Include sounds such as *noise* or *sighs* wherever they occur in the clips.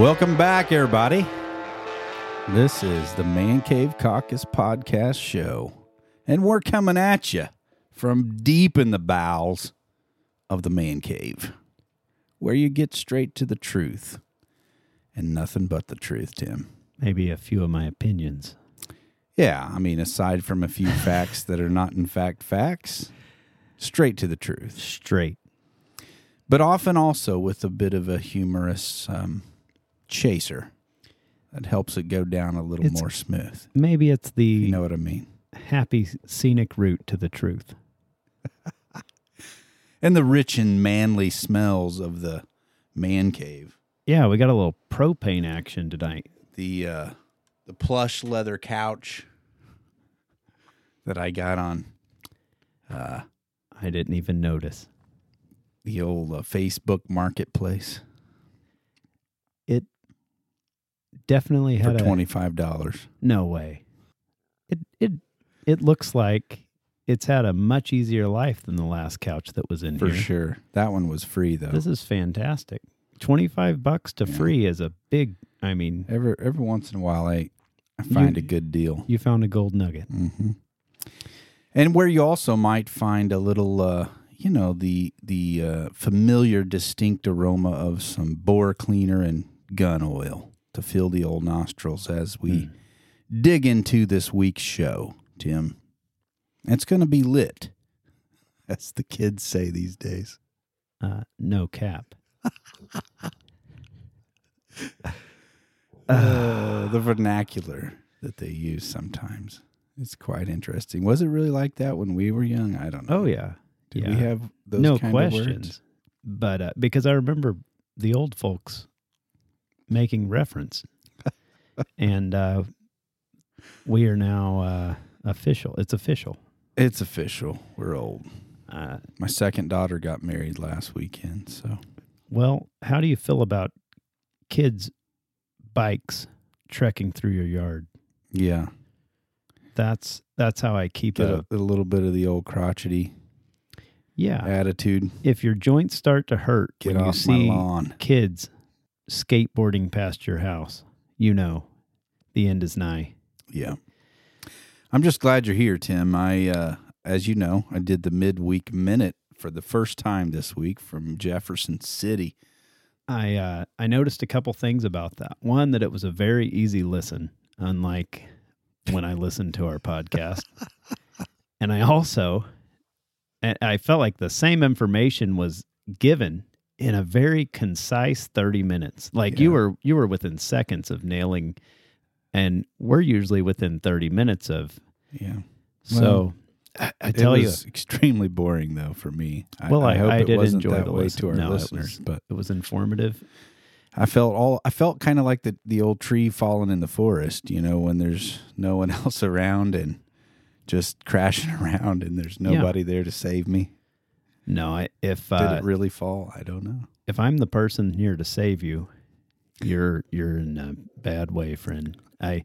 Welcome back, everybody. This is the Man Cave Caucus podcast show, and we're coming at you from deep in the bowels of the man cave, where you get straight to the truth and nothing but the truth, Tim. Maybe a few of my opinions. Yeah, I mean, aside from a few *laughs* facts that are not in fact facts, straight to the truth. Straight. But often also with a bit of a humorous um, chaser that helps it go down a little It's- more smooth. Maybe it's the You know what I mean? happy scenic route to the truth. *laughs* And the rich and manly smells of the man cave. Yeah, we got a little propane action tonight. The uh, the plush leather couch that I got on uh I didn't even notice. the old uh, Facebook marketplace It definitely for had a twenty five dollars. no way. It it it looks like it's had a much easier life than the last couch that was in here. For here. sure. That one was free though. This is fantastic. 25 bucks to Yeah. free is a big I mean, every every once in a while I I find a good deal. you found a gold nugget. hmm And where you also might find a little, uh, you know, the the uh, familiar, distinct aroma of some bore cleaner and gun oil to fill the old nostrils as we dig into this week's show, Tim. It's going to be lit, *laughs* as the kids say these days. Uh, no cap. *laughs* Uh, the vernacular that they use sometimes. It's quite interesting. Was it really like that when we were young? I don't know. Oh yeah. Did yeah. we have those no kind of words? questions. But uh, because I remember the old folks making reference, *laughs* and uh, we are now uh, official. It's official. It's official. We're old. Uh, My second daughter got married last weekend, so well, how do you feel about kids' bikes trekking through your yard? yeah, That's that's how I keep get it a, a little bit of the old crotchety Yeah. attitude. If your joints start to hurt Get when you off my see lawn. kids skateboarding past your house, you know the end is nigh. Yeah, I'm just glad you're here, Tim. I, uh, as you know, I did the midweek minute for the first time this week from Jefferson City. I uh, I noticed a couple things about that. One that it was a very easy listen, unlike when I listened to our podcast. and I also I- I felt like the same information was given in a very concise 30 minutes. Like you were you were within seconds of nailing and we're usually within 30 minutes of Yeah, so I, I tell it you was extremely boring though for me. Well, I- hope I it did wasn't enjoy that the way listen. to our No, it listeners, was- but it was informative. I felt all I felt kind of like the the old tree falling in the forest, you know, when there's no one *laughs* else around and just crashing *laughs* around and there's Yeah. nobody there to save me. No, I, if Did uh, it really fall? I don't know. if I'm the person here to save you, you're you're in a bad way, friend. I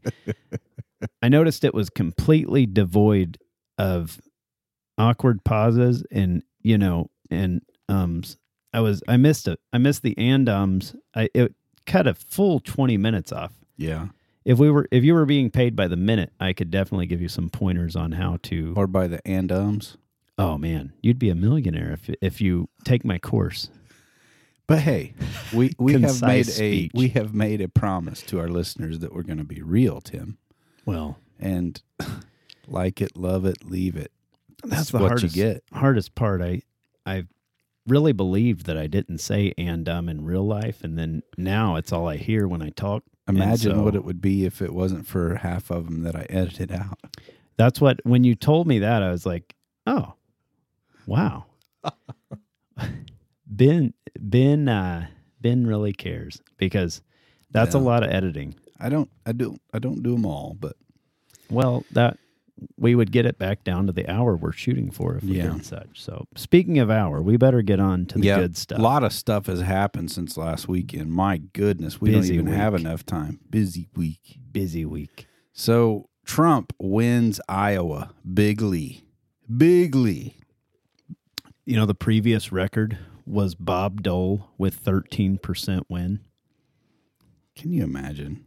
*laughs* I noticed it was completely devoid of awkward pauses and you know and ums. I was I missed it. I missed the and ums. I it cut a full twenty minutes off. Yeah. If we were if you were being paid by the minute, I could definitely give you some pointers on how to. Or by the and ums. Oh man, you'd be a millionaire if if you take my course. But hey, we *laughs* we have made a we have made a promise to our listeners that we're going to be real, Tim, Well, and *laughs* like it, love it, leave it. that's what the hardest, you get. hardest part. I I really believed that I didn't say and um in real life, and then now it's all I hear when I talk. Imagine what it would be if it wasn't for half of them that I edited out. That's what when you told me that I was like, oh, wow. ben Ben uh, Ben really cares because that's a lot of editing. I don't I do I don't do them all, but Well, that we would get it back down to the hour we're shooting for if we Yeah. did such. So speaking of hour, we better get on to the yeah, good stuff. A lot of stuff has happened since last weekend. My goodness, we Busy don't even have enough time. Busy week. Busy week. So Trump wins Iowa bigly, bigly. You know, the previous record was Bob Dole with 13% win. Can you imagine?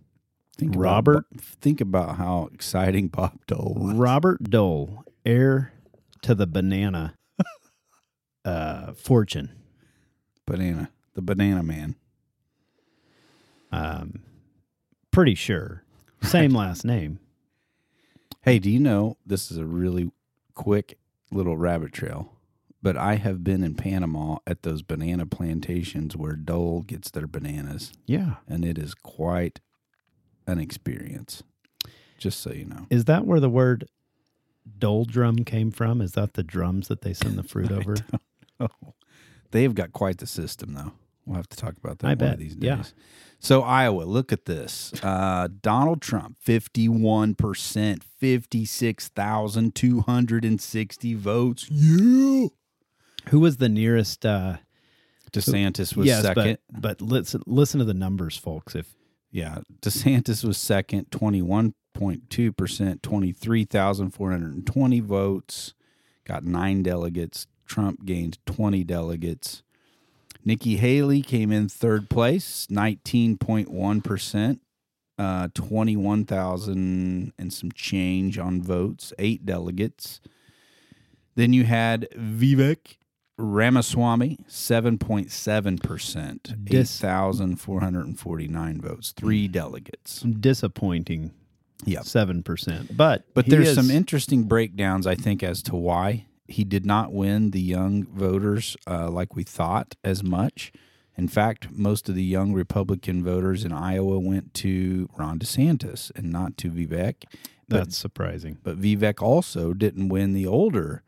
Think Robert- About, think about how exciting Bob Dole was. Robert Dole, heir to the banana *laughs* uh, fortune. Banana, the Banana Man. Um, pretty sure. Same *laughs* last name. Hey, do you know this is a really quick little rabbit trail? But I have been in Panama at those banana plantations where Dole gets their bananas, Yeah. and it is quite an experience. Just so you know. Is that where the word doldrum came from? Is that the drums that they send the *laughs* fruit over? They've got quite the system, though. We'll have to talk about that I one bet. of these days. Yeah. So Iowa, look at this. Uh, Donald Trump, fifty-one percent, fifty-six thousand two hundred and sixty votes. Yeah. Who was the nearest? Uh, DeSantis was yes, second. but but listen listen to the numbers, folks. If Yeah, DeSantis was second, twenty-one point two percent, twenty-three thousand four hundred and twenty votes. Got nine delegates. Trump gained twenty delegates. Nikki Haley came in third place, nineteen point one percent, uh, twenty-one thousand and some change on votes, eight delegates. Then you had Vivek Ramaswamy, seven point seven percent, eight Dis- thousand four hundred and forty-nine votes, three delegates. disappointing, seven percent. But But there's is- some interesting breakdowns, I think, as to why he did not win the young voters uh, like we thought as much. In fact, most of the young Republican voters in Iowa went to Ron DeSantis and not to Vivek. But, That's surprising. but Vivek also didn't win the older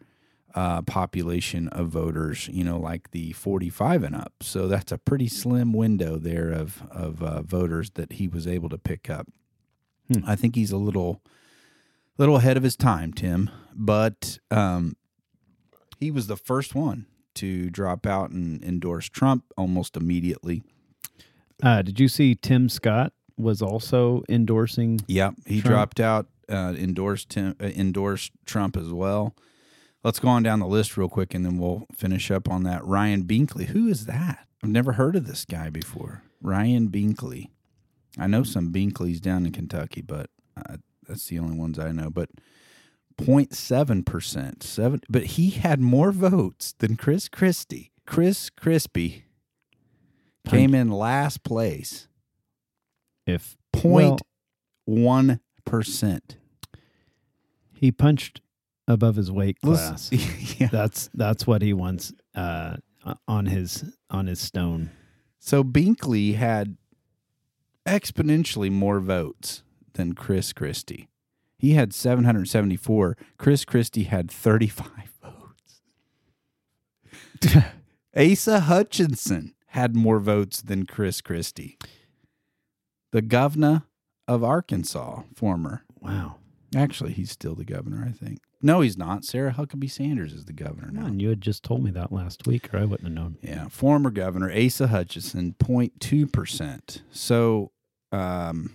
uh, population of voters, you know, like the 45 and up. So that's a pretty slim window there of, of uh, voters that he was able to pick up. Hmm. I think he's a little little ahead of his time, Tim, but um, he was the first one to drop out and endorse Trump almost immediately. Uh, did you see Tim Scott was also endorsing? Yep, he Trump. dropped out, uh, endorsed Tim, uh, endorsed Trump as well. Let's go on down the list real quick, and then we'll finish up on that. Ryan Binkley, who is that? I've never heard of this guy before. Ryan Binkley. I know some Binkleys down in Kentucky, but uh, that's the only ones I know. But 0.7 percent, seven. But he had more votes than Chris Christie. Chris Crispy came in last place. If Point well, one percent. he punched above his weight class, *laughs* yeah. that's that's what he wants uh, on his on his stone. So Binkley had exponentially more votes than Chris Christie. He had 774. Chris Christie had 35 *laughs* votes. *laughs* Asa Hutchinson had more votes than Chris Christie. The governor of Arkansas, former. Wow. Actually, he's still the governor, I think. No, he's not. Sarah Huckabee Sanders is the governor Come now. on, you had just told me that last week, or I wouldn't have known. Yeah, former governor Asa Hutchinson, 0.2 percent. So, um,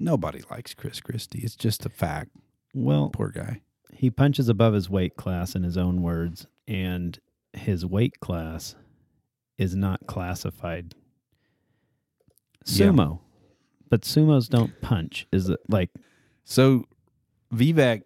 nobody likes Chris Christie. It's just a fact. Well, Poor guy. he punches above his weight class in his own words, and his weight class is not classified Yeah. sumo. But sumos don't punch. Is it like So, Vivek,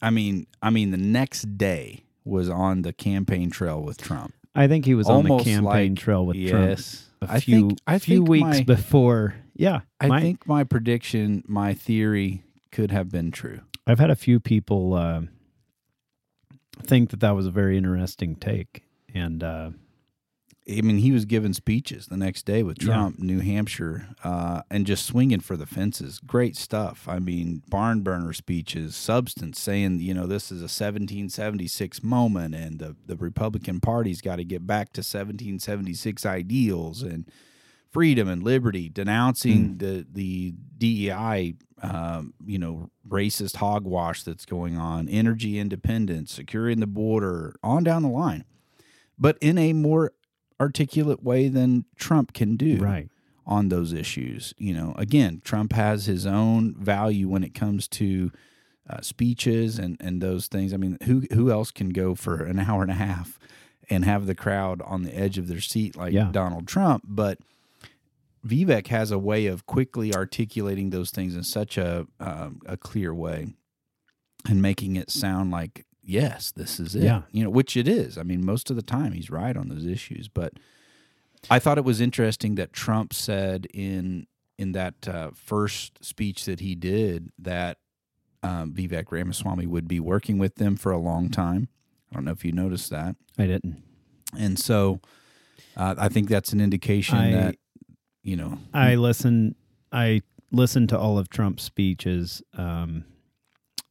I mean, I mean, the next day was on the campaign trail with Trump. I think he was on the campaign like- trail with Trump yes, a I few think, I few weeks my, before. Yeah, I my- think my prediction, my theory, could have been true. I've had a few people uh, think that that was a very interesting take, and uh, I mean, he was giving speeches the next day with Yeah. Trump, New Hampshire, uh, and just swinging for the fences. Great stuff. I mean, barn burner speeches, substance, saying, you know, this is a 1776 moment, and the, the Republican Party's got to get back to 1776 ideals and freedom and liberty, denouncing the the DEI, um, you know, racist hogwash that's going on, energy independence, securing the border, on down the line, but in a more articulate way than Trump can do right, on those issues. You know, again, Trump has his own value when it comes to uh, speeches and, and those things. I mean, who who else can go for an hour and a half and have the crowd on the edge of their seat like Yeah. Donald Trump? But Vivek has a way of quickly articulating those things in such a um, a clear way and making it sound like yes, this is it. Yeah. You know, which it is. I mean, most of the time he's right on those issues, but I thought it was interesting that Trump said in in that uh, first speech that he did that um, Vivek Ramaswamy would be working with them for a long time. I don't know if you noticed that, I didn't. and so uh, I think that's an indication I- that you know I listen. I listened to all of Trump's speeches um,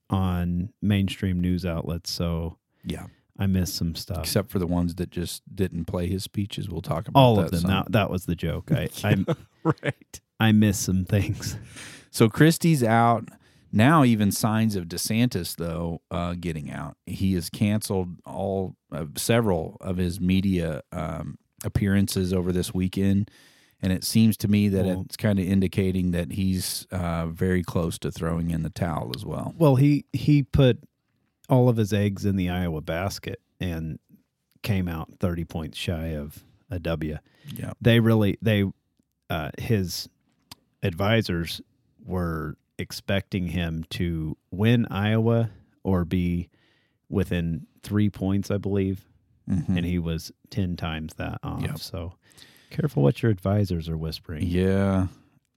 on mainstream news outlets, so yeah, I missed some stuff. except for the ones that just didn't play his speeches. We'll talk about all of them. some. That, that was the joke. I, *laughs* I right. I missed some things. *laughs* So Christie's out now. Even signs of DeSantis though uh, getting out. He has canceled all uh, several of his media um, appearances over this weekend, and it seems to me that Well- it's kind of indicating that he's uh, very close to throwing in the towel as well. Well, he he put all of his eggs in the Iowa basket and came out thirty points shy of a W. Yeah. They really they uh, his advisors were expecting him to win Iowa or be within three points, I believe, Mhm. and he was ten times that off. Yep. So careful what your advisors are whispering. Yeah.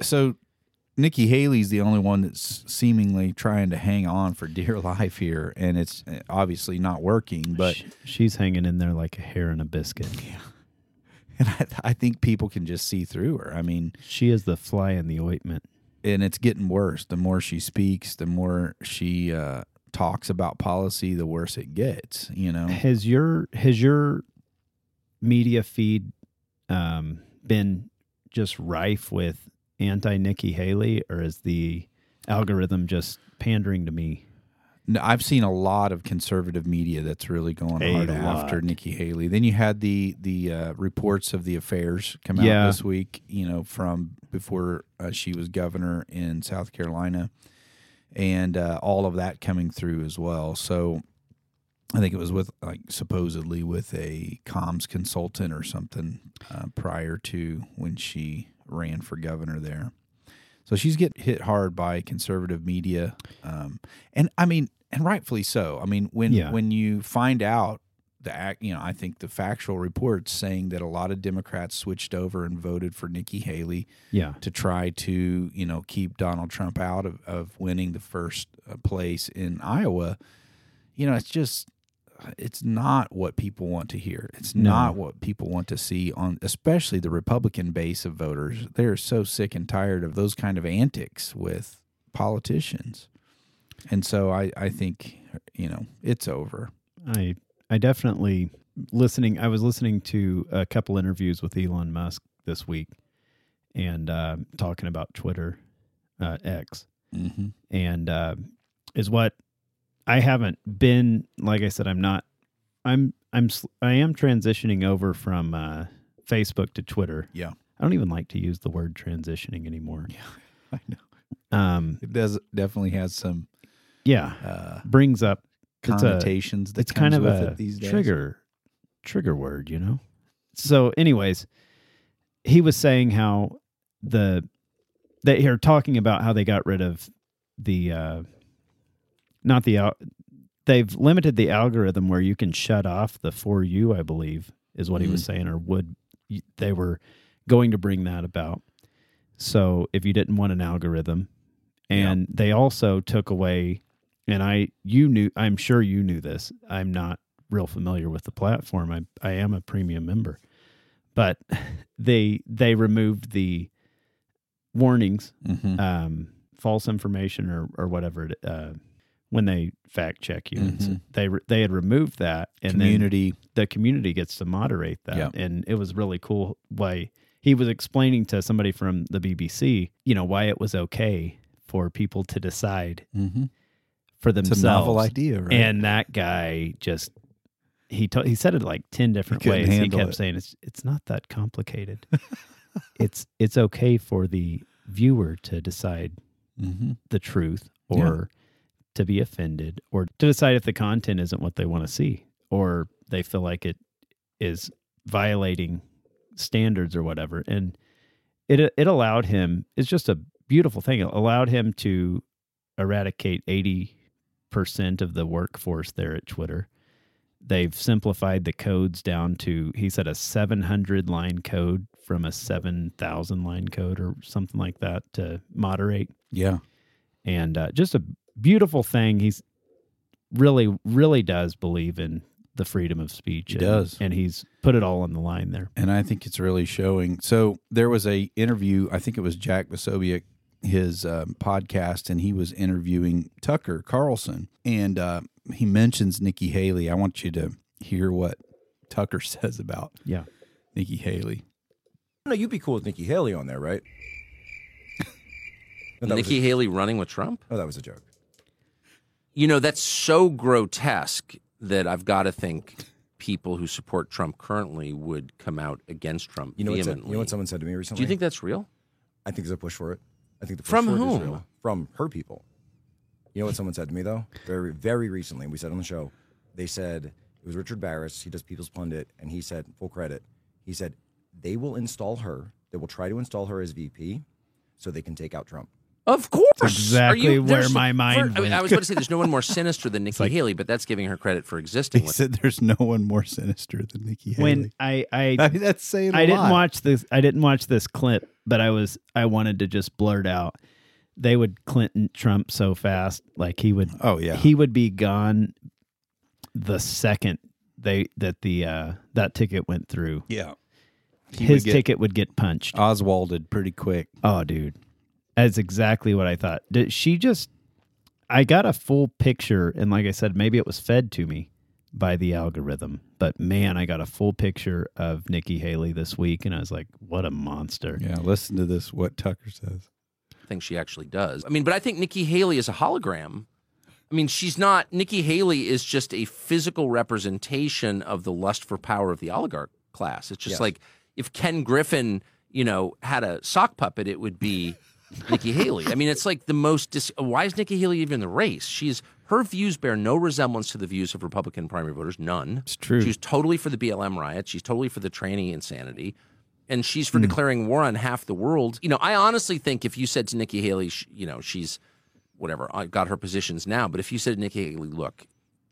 So Nikki Haley's the only one that's seemingly trying to hang on for dear *laughs* life here, and it's uh, obviously not working. But Sh- she's hanging in there like a hair in a biscuit. Yeah. *laughs* and I, I think people can just see through her. I mean, She is the fly in the ointment. and it's getting worse. The more she speaks, the more she uh, talks about policy, the worse it gets. You know. Has your has your media feed um, been just rife with anti Nikki Haley, or is the algorithm just pandering to me? No, I've seen a lot of conservative media that's really going A hard after. Nikki Haley. Then you had the the uh, reports of the affairs come out Yeah. this week. You know, from before uh, she was governor in South Carolina, and uh, all of that coming through as well. So I think it was with like supposedly with a comms consultant or something uh, prior to when she ran for governor there. So she's getting hit hard by conservative media, um, and I mean, and rightfully so. I mean, when Yeah. when you find out the act, you know, I think the factual reports saying that a lot of Democrats switched over and voted for Nikki Haley Yeah, to try to you know keep Donald Trump out of, of winning the first uh, place in Iowa. You know, it's just it's not what people want to hear. It's No. not what people want to see on especially the Republican base of voters. They're so sick and tired of those kind of antics with politicians. And so I, I think, you know, it's over. I I definitely listening. I was listening to a couple interviews with Elon Musk this week, and uh, talking about Twitter uh, X. Mm-hmm. and uh, is what I haven't been. Like I said, I'm not. I'm I'm I am transitioning over from uh, Facebook to Twitter. Yeah. I don't even like to use the word transitioning anymore. Yeah. *laughs* I know. Um, It does definitely has some yeah, uh, brings up it's a connotations that it's kind of with a it these days. trigger trigger word, you know. So, anyways, he was saying how the they are talking about how they got rid of the uh not the al- they've limited the algorithm where you can shut off the for you, I believe, is what he was saying, or would they were going to bring that about. So if you didn't want an algorithm, and they also took away, and I you knew I'm sure you knew this. I'm not real familiar with the platform. I I am a premium member, but *laughs* they they removed the warnings Mhm. um, false information or or whatever it, uh, when they fact check you. So Mhm. they re- they had removed that, and community. the community gets to moderate that, Yeah. and it was really cool. way he was explaining to somebody from the BBC, you know, why it was okay for people to decide Mm-hmm. for It's themselves. a novel idea, right? And that guy just he to, he said it like ten different couldn't ways. He kept it. saying it's it's not that complicated. *laughs* it's it's okay for the viewer to decide mm-hmm. the truth or to be offended or to decide if the content isn't what they want to see or they feel like it is violating standards or whatever and it it allowed him. It's just a beautiful thing. It allowed him to eradicate eighty percent of the workforce there at Twitter. They've simplified the codes down to he said a seven hundred line code from a seven thousand line code or something like that to moderate, Yeah. and uh, just a beautiful thing. He's really really does believe in the freedom of speech. He and, does. and he's put it all on the line there. and I think it's really showing. So there was a interview. I think it was Jack Posobiec, his um, podcast, and he was interviewing Tucker Carlson, and uh, he mentions Nikki Haley. I want you to hear what Tucker *laughs* says about Yeah. Nikki Haley. No, you'd be cool with Nikki Haley on there, right? No, *laughs* that was Nikki Haley running with Trump? oh, that was a joke. You know, that's so grotesque that I've got to think people who support Trump currently would come out against Trump You know, what, vehemently. you know what someone said to me recently? Do you think that's real? I think there's a push for it. I think the push From for it is whom? real. From her people. You know what someone said to me though? Very, very recently, we said on the show. They said it was Richard Baris. He does People's Pundit, and he said full credit. He said they will install her. They will try to install her as VP, so they can take out Trump. Of course. exactly Are you- where my mind for- I, mean. I was going to say there's no one more sinister than *laughs* Nikki Haley, but that's giving her credit for existing. He said there's no one more sinister than Nikki Haley. When I I *laughs* I mean, that's saying I I didn't watch this. I didn't watch this clip, but I was. I wanted to just blurt out. They would Clinton Trump so fast, like he would. Oh yeah, He would be gone the second they that the uh that ticket went through. yeah. He His would get ticket would get punched. Oswalded pretty quick. Oh, dude, that's exactly what I thought. Did she just? I got a full picture, and like I said, maybe it was fed to me by the algorithm. But man, I got a full picture of Nikki Haley this week, and I was like, "What a monster!" Yeah, listen to this. What Tucker says. I think she actually does. I mean, but I think Nikki Haley is a hologram. I mean, she's not. Nikki Haley is just a physical representation of the lust for power of the oligarch class. It's just Yes. like if Ken Griffin, you know, had a sock puppet, it would be Nikki Haley. I mean, it's like the most. Dis- Why is Nikki Haley even in the race? She's her views bear no resemblance to the views of Republican primary voters. None. It's true. She's totally for the BLM riot. She's totally for the tranny insanity. And she's for hmm. declaring war on half the world. You know, I honestly think if you said to Nikki Haley, sh- you know, she's whatever, I got her positions now, but if you said to Nikki Haley, look,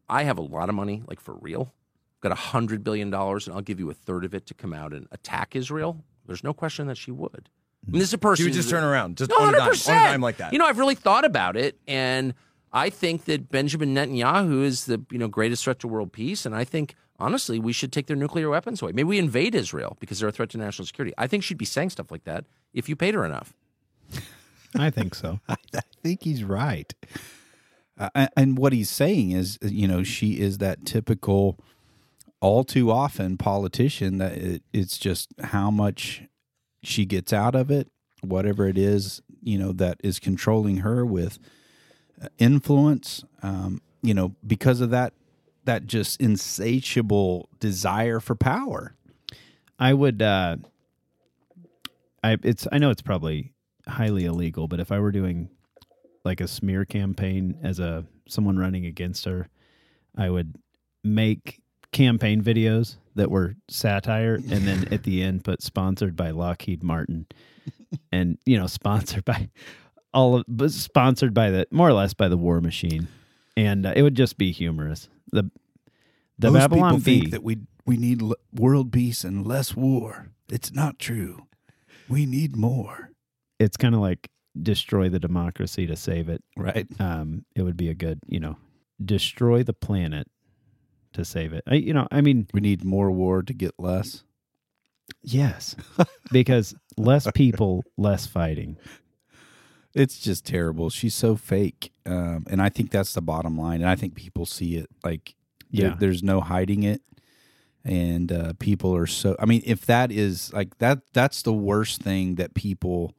I have a lot of money, like for real, got a hundred billion dollars, and I'll give you a third of it to come out and attack Israel. There's no question that she would. I mean, this is a person She would just turn around, just no, on a dime, on a 100%. dime like that. You know, I've really thought about it, and I think that Benjamin Netanyahu is the you know greatest threat to world peace, and I think honestly we should take their nuclear weapons away. Maybe we invade Israel because they're a threat to national security. I think she'd be saying stuff like that if you paid her enough. I think so. *laughs* I think he's right. Uh, and- and what he's saying is, you know, she is that typical, all too often politician that it, it's just how much she gets out of it, whatever it is, you know, that is controlling her with uh, influence. Um, you know, because of that, that just insatiable desire for power. I would. uh I it's. I know it's probably highly illegal, but if I were doing like a smear campaign as a someone running against her, I would make campaign videos that were satire, and then at the end put sponsored by Lockheed Martin, *laughs* and you know sponsored by all of, but sponsored by the more or less by the War Machine, and uh, it would just be humorous. The the Most Babylon people Bee. think that we we need l- world peace and less war. It's not true. We need more. it's kind of like destroy the democracy to save it. Right. Um, it would be a good, you know, destroy the planet to save it. I, you know, I mean, We need more war to get less. yes, *laughs* because less people, less fighting. It's just terrible. She's so fake, um, and I think that's the bottom line. And I think people see it like there- Yeah. there's no hiding it, and uh, people are so. I mean, if that is like that, that's the worst thing that people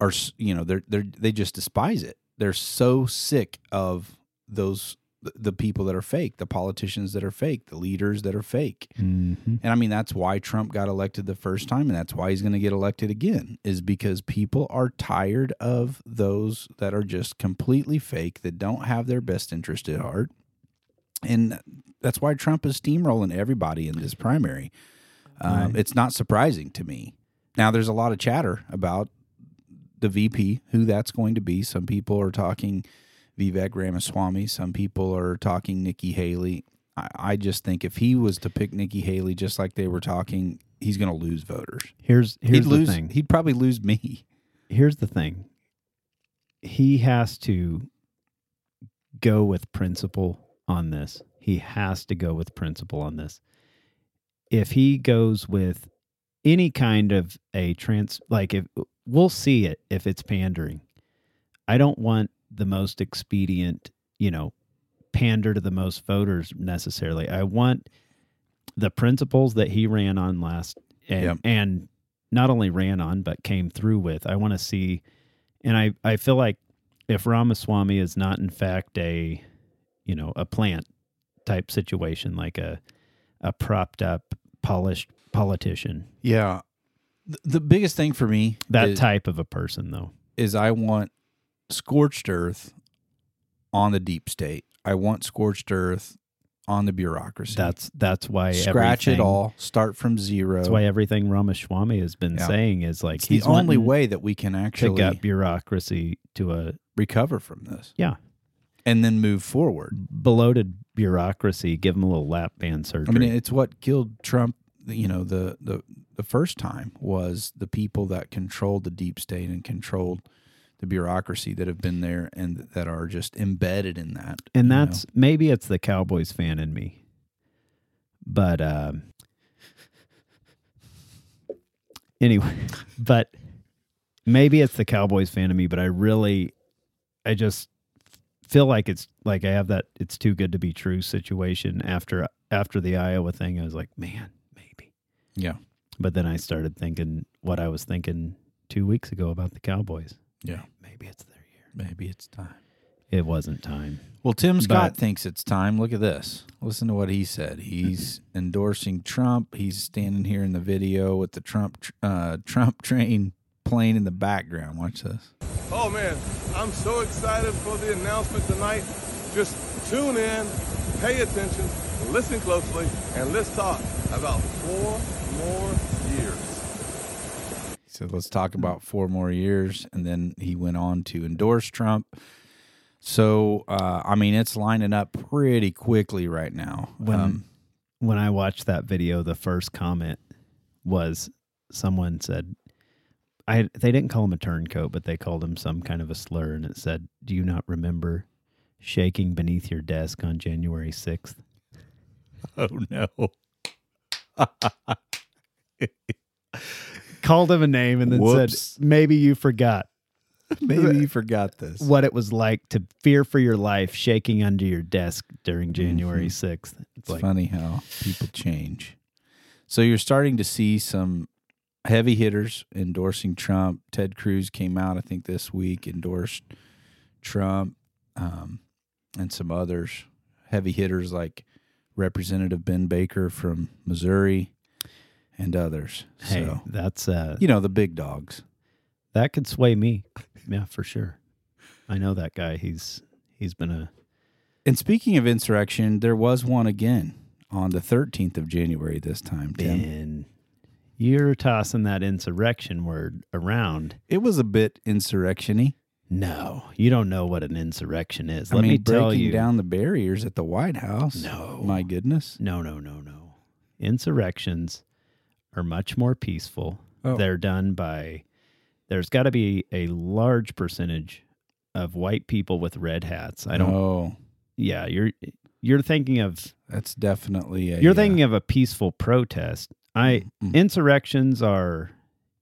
are. You know, they're they are they just despise it. They're so sick of those the- people that are fake, the politicians that are fake, the leaders that are fake. Mm-hmm. And I mean, that's why Trump got elected the first time, and that's why he's going to get elected again, is because people are tired of those that are just completely fake, that don't have their best interest at heart. And that's why Trump is steamrolling everybody in this primary. Um, Right. It's not surprising to me. now there's a lot of chatter about the VP, who that's going to be. Some people are talking Vivek Ramaswamy. Some people are talking Nikki Haley. I, I just think if he was to pick Nikki Haley, just like they were talking, he's going to lose voters. Here's here's he'd the lose. thing. He'd probably lose me. here's the thing. He has to go with principle on this. He has to go with principle on this. If he goes with any kind of a trans like if we'll see it if it's pandering. I don't want the most expedient, you know, pander to the most voters necessarily. I want the principles that he ran on last and Yep. and not only ran on but came through with. I want to see and I I feel like if Ramaswamy is not in fact a you know, a plant type situation like a a propped up polished politician. Yeah. The, biggest thing for me That is, type of a person though. is I want scorched earth on the deep state. I want scorched earth on the bureaucracy. That's that's why scratch it all, start from zero. That's why everything Ramaswamy has been Yeah. saying is like it's the only way that we can actually get bureaucracy to a recover from this. Yeah. And then move forward. bloated bureaucracy. Give him a little lap band surgery. I mean, it's what killed Trump. You know, the the the first time was the people that controlled the deep state and controlled the bureaucracy that have been there and that are just embedded in that. and you know. that's maybe it's the Cowboys fan in me, but um, anyway, *laughs* but maybe it's the Cowboys fan in me. But I really, I just feel like it's like I have that it's too good to be true situation after after the Iowa thing. I was like, man, maybe. yeah, But then I started thinking what I was thinking two weeks ago about the Cowboys. Yeah. Maybe it's their year. Maybe it's time. It wasn't time. Well, Tim Scott But- thinks it's time. Look at this. Listen to what he said. He's endorsing Trump. He's standing here in the video with the Trump uh, Trump *laughs* train playing in the background. Watch this. Oh man, I'm so excited for the announcement tonight. Just tune in, pay attention, listen closely, and let's talk about four more years. "Let's talk about four more years," and then he went on to endorse Trump. So, uh, I mean, it's lining up pretty quickly right now. When Um, when I watched that video, the first comment was someone said, "I." They didn't call him a turncoat, but they called him some kind of a slur, and it said, "Do you not remember shaking beneath your desk on January sixth? *laughs* oh no! *laughs* Called him a name and then Whoops. said, "Maybe you forgot *laughs* Maybe you *laughs* forgot this. what it was like to fear for your life shaking under your desk during January 6th. It's It's like, funny how people change. So you're starting to see some heavy hitters endorsing Trump. Ted Cruz came out, I think, this week, endorsed Trump, um, and some others. Heavy hitters like Representative Ben Baker from Missouri and others. hey, so, that's uh, you know, the big dogs. that could sway me. Yeah, for sure. I know that guy. He's he's been a And speaking of insurrection, there was one again on the 13th of January this time, Tim. You're tossing that insurrection word around. It was a bit insurrection-y. No, you don't know what an insurrection is. I Let mean, me tell breaking you. down the barriers at the White House. No. my goodness. No, no, no, no. Insurrections are much more peaceful. Oh. They're done by there's got to be a large percentage of white people with red hats. I don't Oh, Yeah, you're you're thinking of that's definitely a. you're uh, thinking of a peaceful protest. I mm. insurrections are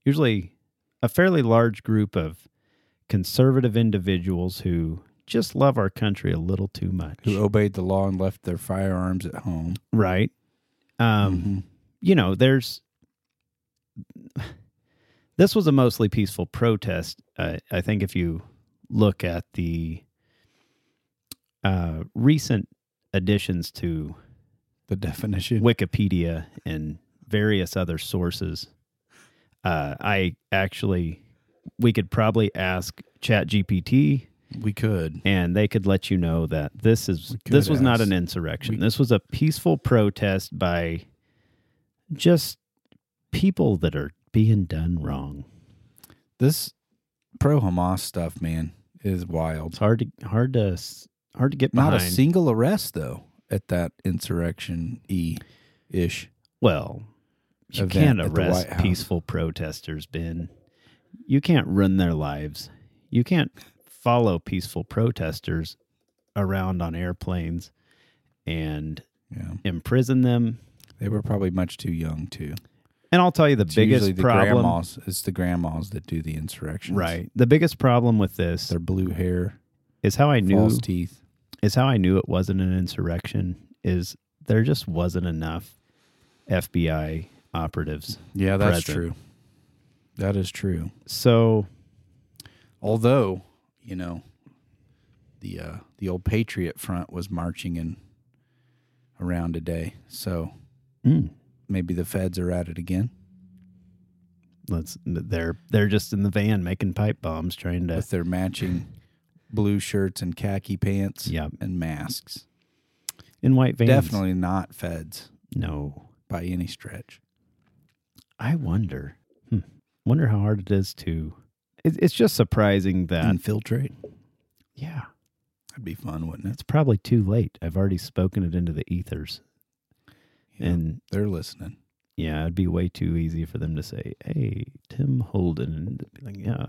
usually a fairly large group of conservative individuals who just love our country a little too much. who obeyed the law and left their firearms at home. right? Um Mhm. you know, there's *sighs* this was a mostly peaceful protest. Uh, I think if you look at the uh, recent additions to The definition. Wikipedia and various other sources, uh, I actually we could probably ask ChatGPT we could. and they could let you know that this is this was not an insurrection. We- this was a peaceful protest by just people that are being done wrong. This pro Hamas stuff, man, is wild. It's hard to hard to hard to get Not a single arrest though at that insurrection e ish. well, you can't arrest peaceful protesters, Ben. You can't run their lives. You can't follow peaceful protesters around on airplanes and Yeah, imprison them. they were probably much too young too. And I'll tell you the It's biggest the problem. grandmas. It's the grandmas that do the insurrections. Right. The biggest problem with this Their blue hair, is how I knew false teeth. is how I knew it wasn't an insurrection is there just wasn't enough FBI operatives. Yeah, that's present. true. That is true. So Although, you know, the uh, the old Patriot Front was marching in around today, so mm, maybe the feds are at it again let's they're they're just in the van making pipe bombs trying to with their matching blue shirts and khaki pants yeah and masks. in white vans. Definitely not feds no. by any stretch. I wonder. Hmm, wonder how hard it is to. It, it's just surprising that Infiltrate. yeah, That'd be fun, wouldn't it? it's probably too late. I've already spoken it into the ethers, Yeah, and they're listening. yeah, it'd be way too easy for them to say, "Hey, Tim Holden," like, "Yeah,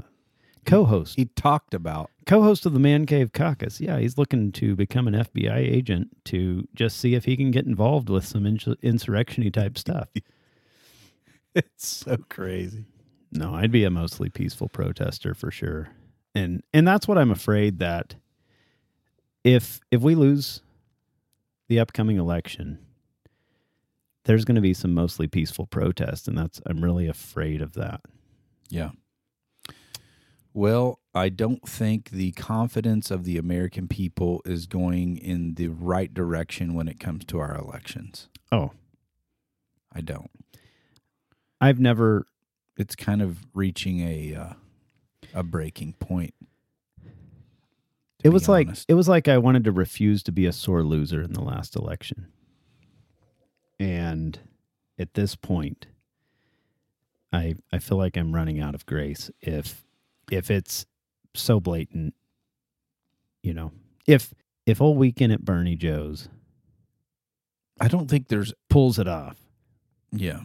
co-host, He talked about co-host of the Man Cave Caucus. Yeah, he's looking to become an FBI agent to just see if he can get involved with some insur- insurrection type *laughs* stuff." it's so crazy. No, I'd be a mostly peaceful protester for sure. And and that's what I'm afraid that if if we lose the upcoming election, there's going to be some mostly peaceful protest and that's I'm really afraid of that. Yeah. Well, I don't think the confidence of the American people is going in the right direction when it comes to our elections. Oh, I don't. I've never It's kind of reaching a uh, a breaking point. it was like it was like I wanted to refuse to be a sore loser in the last election. And at this point I I feel like I'm running out of grace if if it's so blatant you know. If if all weekend at Bernie Joe's I don't think there's pulls it off, yeah.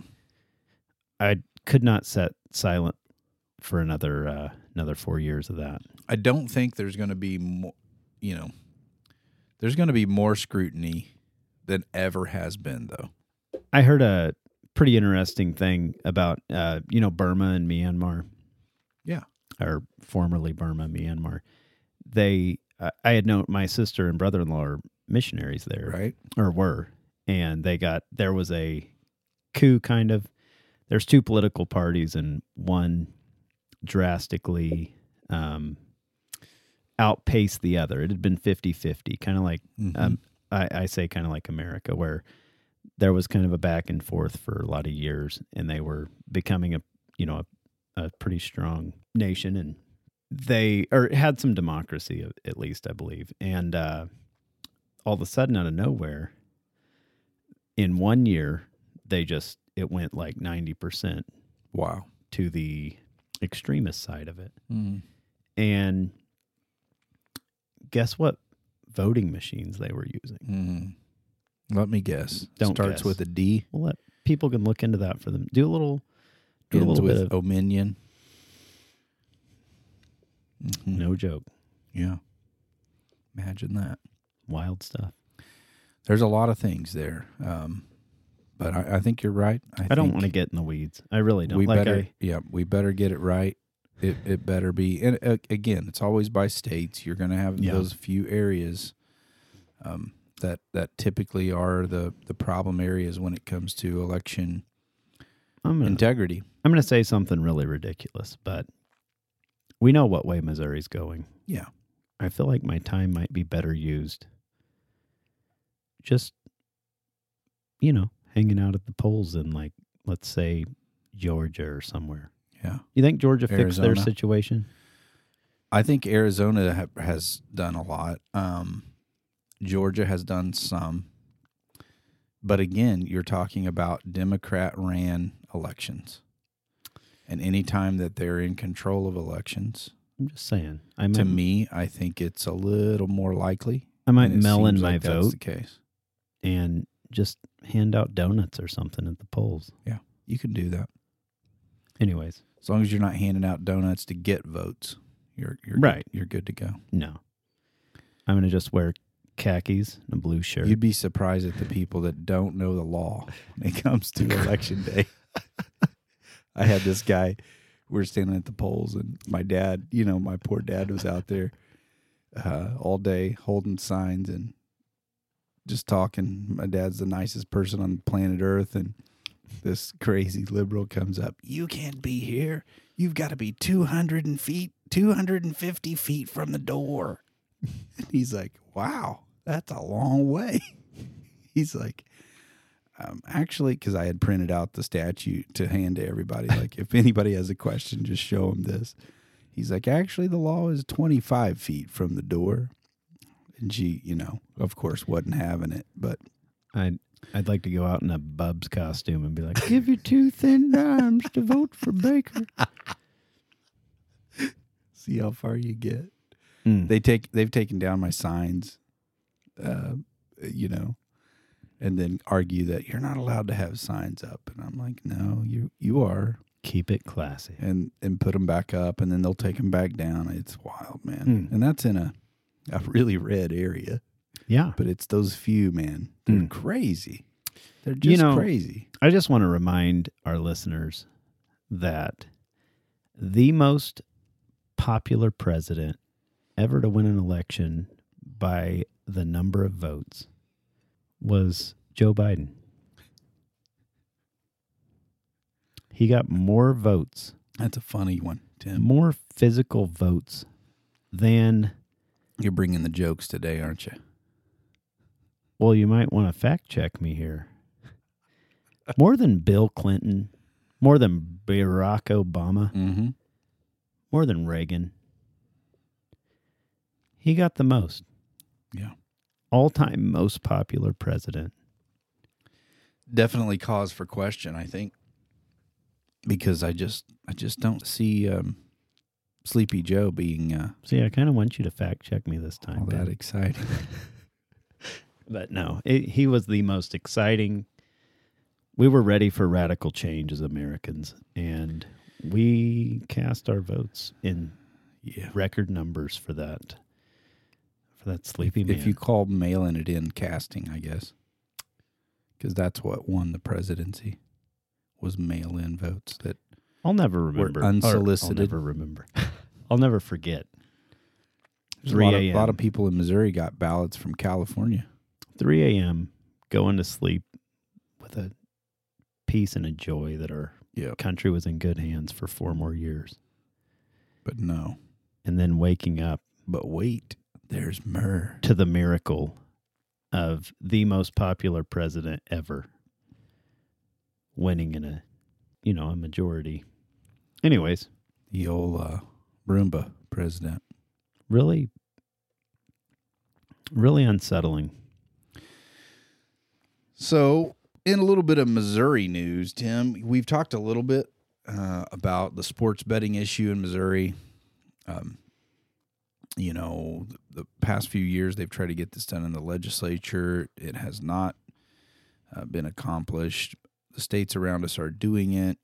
I could not set silent for another uh another 4 years of that. I don't think there's going to be more, you know, there's going to be more scrutiny than ever has been though. I heard a pretty interesting thing about uh, you know Burma and Myanmar. Yeah. or formerly Burma, Myanmar. They, I I had known my sister and brother in law are missionaries there, Right? or were, and they got there was a coup kind of. There's two political parties, and one drastically um, outpaced the other. It had been 50 50, kind of like Mhm. um, I, I say kind of like America, where there was kind of a back and forth for a lot of years, and they were becoming a you know a, a pretty strong nation, and they or had some democracy at least, I believe, and uh, all of a sudden, out of nowhere, in one year, they just it went like ninety percent wow. to the extremist side of it, Mm. and guess what? Voting machines they were using. Mm. Let me guess. Don't Starts guess. with a D. Well, let people can look into that for them. Do a little, do a little with bit of Ominion. Mhm. no joke, Yeah. Imagine that. wild stuff. There's a lot of things there. Um, but I, I think you're right. I, I, don't want to get in the weeds. I really don't. We like better, I, yeah, we better get it right. It it better be, and uh, again, it's always by states. You're going to have Yeah. those few areas um, that that typically are the the problem areas when it comes to election I'm gonna, integrity. I'm gonna say something really ridiculous, but we know what way Missouri's going. Yeah. I feel like my time might be better used. Just, you know, hanging out at the polls in like, let's say, Georgia or somewhere. Yeah, You think Georgia fixed their situation? I think Arizona ha- has done a lot. Um, Georgia has done some, but again, you're talking about Democrat ran elections. And anytime that they're in control of elections, I'm just saying. I might, to me, I think it's a little more likely. I might and it mail in my like that's vote the case. and just hand out donuts or something at the polls. Yeah, you can do that Anyways, as long as you're not handing out donuts to get votes. You're you're Right. You're good to go. no. I'm going to just wear khakis and a blue shirt. You'd be surprised at the people that don't know the law *laughs* when it comes to election day. *laughs* I had this guy. We were standing at the polls, and my dad, you know, my poor dad was out there uh, all day holding signs and just talking. My dad's the nicest person on planet Earth, and this crazy liberal comes up. You can't be here. You've got to be two hundred and feet, two hundred and fifty feet from the door. *laughs* And he's like, "Wow, that's a long way." *laughs* He's like, um, "Actually, because I had printed out the statute to hand to everybody. *laughs* Like, if anybody has a question, just show them this." He's like, "Actually, the law is twenty-five feet from the door." And she, you know, of course, wasn't having it, but I'd, I'd like to go out in a Bubs costume and be like, give you two thin dimes to vote for Baker. see how far you get. Mm. They take they've taken down my signs, uh, you know, and then argue that you're not allowed to have signs up, and I'm like, no, you you are, Keep it classy. and and put them back up, and then they'll take them back down. It's wild, man, Hmm. and that's in a a really red area, Yeah. but it's those few, man. They're Hmm. crazy. They're You just know- crazy. I just want to remind our listeners that the most popular president ever to win an election by the number of votes was Joe Biden. He got more votes, That's a funny one, Tim. more physical votes than, You're bringing the jokes today, aren't you? well, you might want to fact check me here. More than Bill Clinton, more than Barack Obama. Mm-hmm. more than Reagan. He got the most. Yeah. All time most popular president. definitely cause for question. I think because I just I just don't see um, Sleepy Joe being uh, See, I kind of want you to fact check me this time. all that exciting. *laughs* But no, it, he was the most exciting. We were ready for radical change as Americans, and we cast our votes in yeah. record numbers for that. For that sleepy man. If you call mailing it in casting, I guess, because that's what won the presidency was mail in votes. That I'll never remember. or unsolicited. I'll never remember. *laughs* I'll never forget. there's a lot, of, 3 lot of people in Missouri got ballots from California. 3 a.m., going to sleep with a peace and a joy that our country was in good hands for four more years. but no. And then waking up But wait, there's myrrh. to the miracle of the most popular president ever winning in a, you know, a majority. Anyways, The old uh, Roomba president. really, really unsettling. So, in a little bit of Missouri news, Tim, we've talked a little bit uh, about the sports betting issue in Missouri. Um, you know, the, past few years they've tried to get this done in the legislature. It has not uh, been accomplished. The states around us are doing it,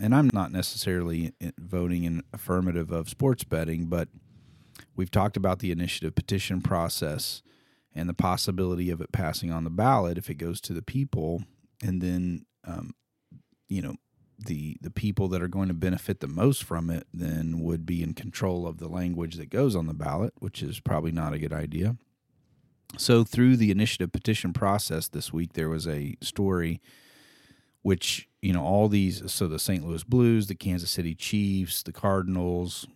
and I'm not necessarily voting in affirmative of sports betting, but we've talked about the initiative petition process and the possibility of it passing on the ballot if it goes to the people, and then um, you know the the people that are going to benefit the most from it then would be in control of the language that goes on the ballot, which is probably not a good idea. So through the initiative petition process this week, there was a story which you know all these so the St. Louis Blues, the Kansas City Chiefs, the Cardinals,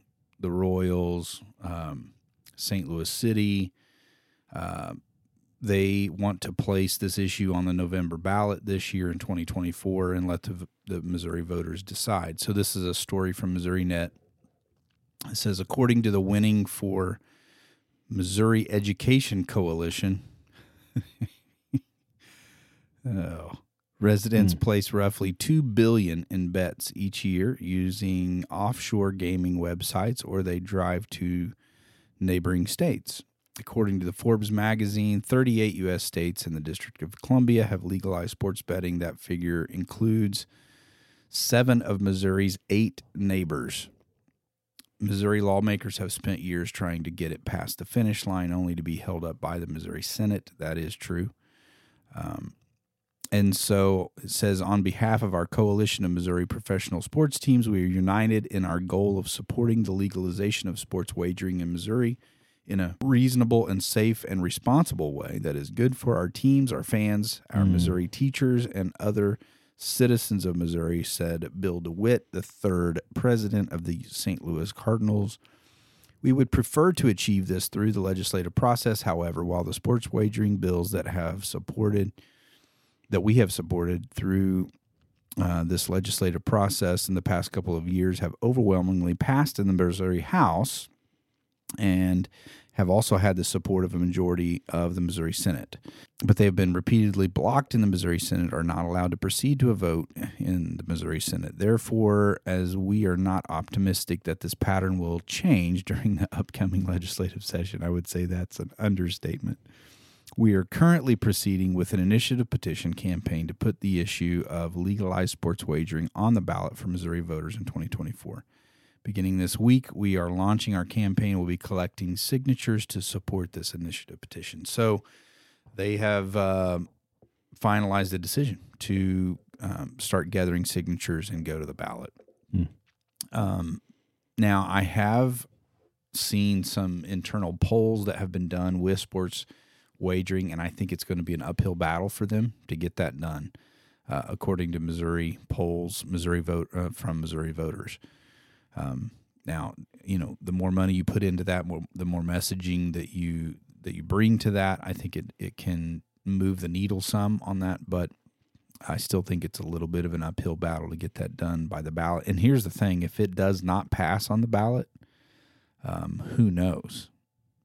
the Royals, um, St. Louis City. Uh, they want to place this issue on the November ballot this year in 2024 and let the, the Missouri voters decide. So this is a story from Missourinet. It says according to the winning for Missouri Education Coalition. *laughs* oh, Residents Hmm. place roughly 2 billion in bets each year using offshore gaming websites or they drive to neighboring states. According to the Forbes magazine, 38 US states and the District of Columbia have legalized sports betting. That figure includes 7 of Missouri's 8 neighbors. Missouri lawmakers have spent years trying to get it past the finish line, only to be held up by the Missouri Senate. That is true. Um, and so it says, on behalf of our coalition of Missouri professional sports teams, we are united in our goal of supporting the legalization of sports wagering in Missouri in a reasonable and safe and responsible way that is good for our teams, our fans, our Missouri teachers, and other citizens of Missouri, said Bill DeWitt, the third president of the St. Louis Cardinals. We would prefer to achieve this through the legislative process. However, while the sports wagering bills that have supported that we have supported through uh, this legislative process in the past couple of years have overwhelmingly passed in the Missouri House and have also had the support of a majority of the Missouri Senate. But they have been repeatedly blocked in the Missouri Senate, are not allowed to proceed to a vote in the Missouri Senate. Therefore, as we are not optimistic that this pattern will change during the upcoming legislative session, I would say that's an understatement. We are currently proceeding with an initiative petition campaign to put the issue of legalized sports wagering on the ballot for Missouri voters in 2024. Beginning this week, we are launching our campaign. We'll be collecting signatures to support this initiative petition. So they have uh, finalized the decision to um, start gathering signatures and go to the ballot. Hmm. Um, now, I have seen some internal polls that have been done with sports wagering, and I think it's going to be an uphill battle for them to get that done, uh, according to Missouri polls, Missouri vote uh, from Missouri voters. Um, now, you know, the more money you put into that, more, the more messaging that you that you bring to that, I think it it can move the needle some on that, but I still think it's a little bit of an uphill battle to get that done by the ballot. And here's the thing: if it does not pass on the ballot, um, who knows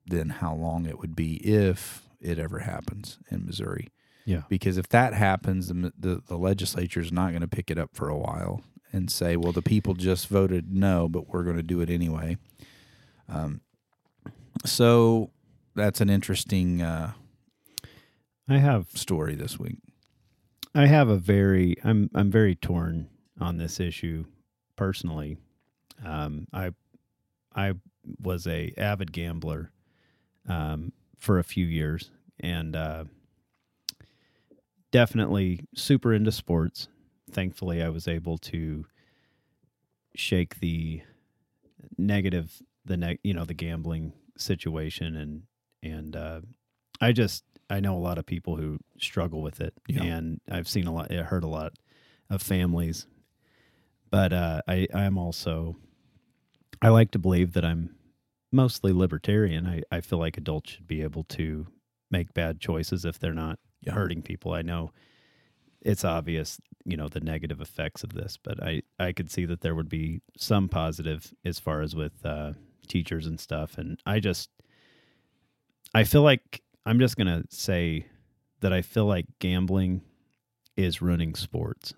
then how long it would be if it ever happens in Missouri. Yeah. Because if that happens, the the, the legislature is not going to pick it up for a while and say, "Well, the people just voted no, but we're going to do it anyway." Um, so that's an interesting uh, I have story this week. I have a very I'm I'm very torn on this issue personally. Um, I I was a avid gambler um, for a few years and uh, definitely super into sports. Thankfully, I was able to shake the negative the neg- you know the gambling situation and and uh, I just I know a lot of people who struggle with it, Yeah. and I've seen a lot, I heard a lot of families. But uh, I I'm also I like to believe that I'm mostly libertarian. I, I feel like adults should be able to make bad choices if they're not Yeah. hurting people. I know it's obvious, you know, the negative effects of this, but I, I could see that there would be some positive as far as with uh, teachers and stuff. And I just, I feel like I'm just going to say that I feel like gambling is ruining sports.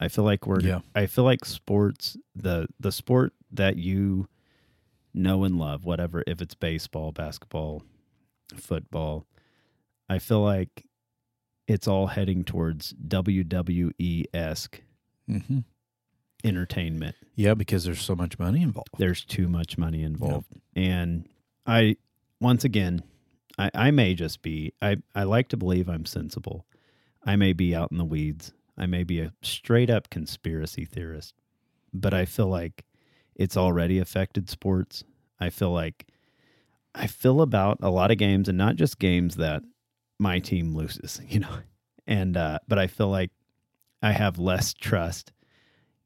I feel like we're, Yeah. I feel like sports, the, the sport that you know and love, whatever, if it's baseball, basketball, football, I feel like it's all heading towards WWE esque Mm-hmm. entertainment. Yeah, because there's so much money involved. There's too much money involved. And I, once again, I, I may just be, I, I like to believe I'm sensible. I may be out in the weeds. I may be a straight up conspiracy theorist, but I feel like it's already affected sports. I feel like I feel about a lot of games and not just games that my team loses, *laughs* you know. And uh but I feel like I have less trust.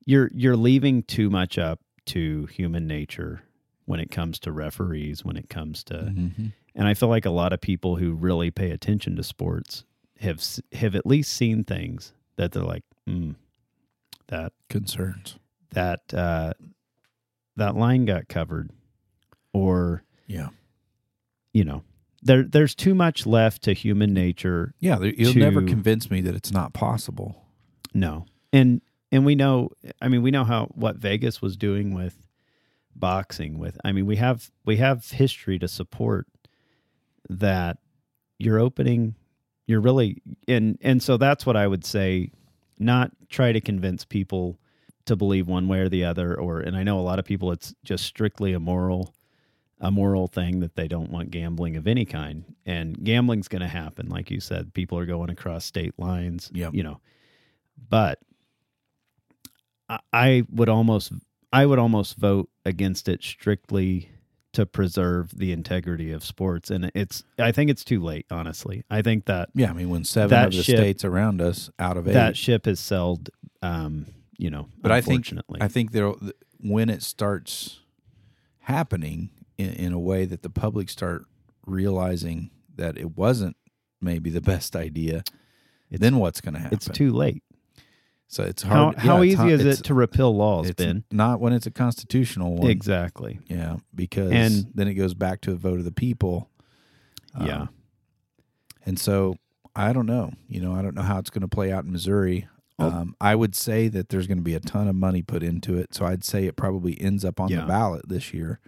You're you're leaving too much up to human nature when it comes to referees, when it comes to Mm-hmm. and I feel like a lot of people who really pay attention to sports have have at least seen things that they're like, mm, that Concerns. that uh, that line got covered, or Yeah. you know, there there's too much left to human nature. Yeah, you'll never convince me that it's not possible. No. And and we know I mean we know how what Vegas was doing with boxing with I mean we have we have history to support that you're opening you're really and and so that's what I would say not try to convince people to believe one way or the other or and I know a lot of people it's just strictly a moral a moral thing that they don't want gambling of any kind. And gambling's going to happen like you said. People are going across state lines Yep. you know. But I- I would almost I would almost vote against it strictly to preserve the integrity of sports. And it's I think it's too late honestly. I think that Yeah, I mean, when seven of the ship- states around us out of eight, that ship has sailed um you know but I think I think there when it starts happening in, in a way that the public start realizing that it wasn't maybe the *laughs* best idea, It's- then what's going to happen? it's too late so it's how, hard. how yeah, it's easy hard- is it to repeal laws Ben not when it's a constitutional one. exactly Yeah, because And- then it goes back to a vote of the people. Um, yeah And so I don't know. You know, I don't know how it's going to play out in Missouri. Um, I would say that there's going to be a ton of money put into it. So I'd say it probably ends up on Yeah. the ballot this year.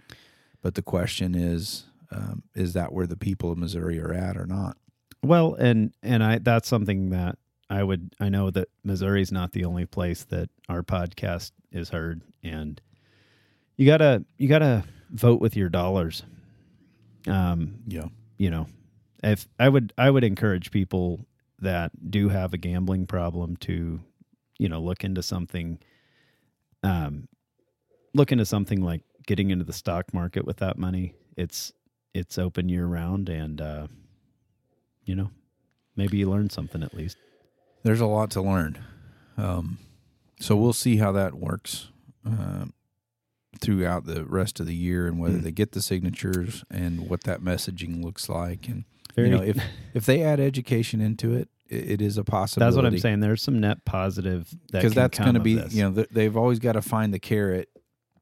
But the question is, um, is that where the people of Missouri are at or not? Well, and and I that's something that I would I know that Missouri's not the only place that our podcast is heard and you got to you got to vote with your dollars. Um, Yeah. you know, if I would I would encourage people that do have a gambling problem to you know look into something um look into something like getting into the stock market with that money. It's it's open year round and uh you know, maybe you learn something at least. There's a lot to learn. Um, so we'll see how that works um, throughout the rest of the year and whether Mm. they get the signatures and what that messaging looks like. And Very, you know, if *laughs* if they add education into it, it, is a possibility. that's what I'm saying. There's some net positive that because that's going to be you know they've always got to find the carrot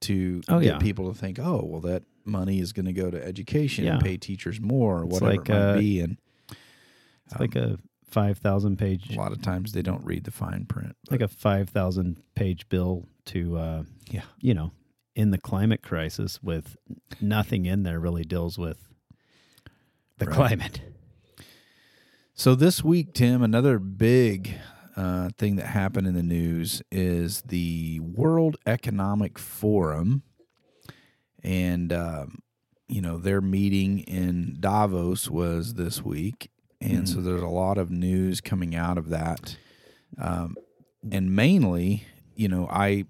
to Oh, get yeah. people to think oh well that money is going to go to education and pay teachers more or whatever like, it might uh, be and it's like a five thousand page, a lot of times they don't read the fine print like a five thousand page bill to, uh, Yeah. you know, in the climate crisis with nothing in there really deals with the Right. climate. So this week, Tim, another big uh, thing that happened in the news is the World Economic Forum, and um, you know their meeting in Davos was this week, and so there's a lot of news coming out of that, um, and mainly, you know, I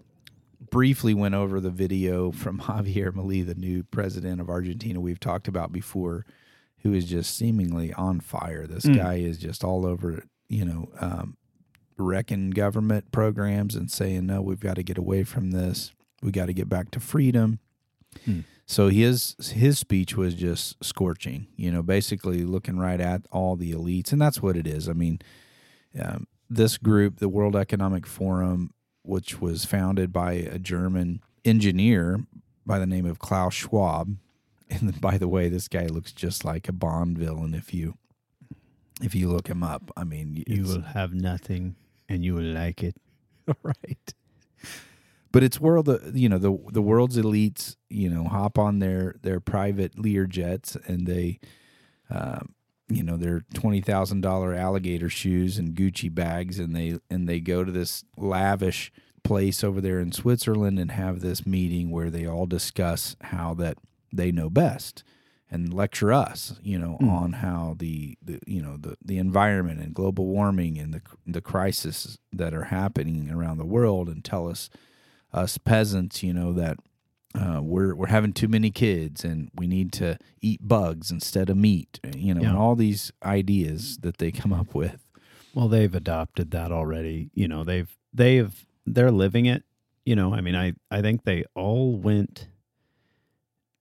briefly went over the video from *laughs* Javier Milei, the new president of Argentina. We've talked about before who is just seemingly on fire. This Mm. guy is just all over, you know, um, wrecking government programs and saying, no, we've got to get away from this. We got to get back to freedom. Hmm. So his his speech was just scorching, you know, basically looking right at all the elites, and that's what it is. I mean, um, this group, the World Economic Forum, which was founded by a German engineer by the name of Klaus Schwab, *laughs* and by the way, this guy looks just like a Bond villain if you if you look him up. I mean, You will have nothing and you will like it. *laughs* right. But it's world, uh, you know, the the world's elites, you know, hop on their their private Lear jets and they, um, you know, their twenty thousand dollar alligator shoes and Gucci bags, and they and they go to this lavish place over there in Switzerland and have this meeting where they all discuss how that they know best and lecture us, you know, Mm. on how the, the you know the the environment and global warming and the the crises that are happening around the world, and tell us us peasants, you know, that uh, we're we're having too many kids and we need to eat bugs instead of meat, you know, and all these ideas that they come up with. Well, they've adopted that already. You know, they've they've they're living it. You know, I mean, I I think they all went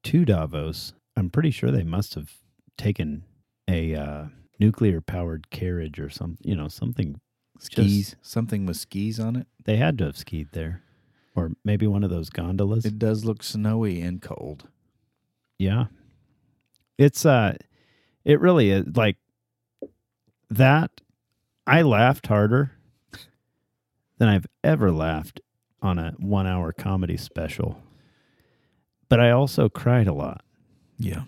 to Davos. I'm pretty sure they must have taken a uh, nuclear powered carriage or some, you know, something. Skis, something with skis on it. They had to have skied there, or maybe one of those gondolas. It does look snowy and cold. Yeah. It's uh it really is like that I laughed harder than I've ever laughed on a one hour comedy special. But I also cried a lot Yeah.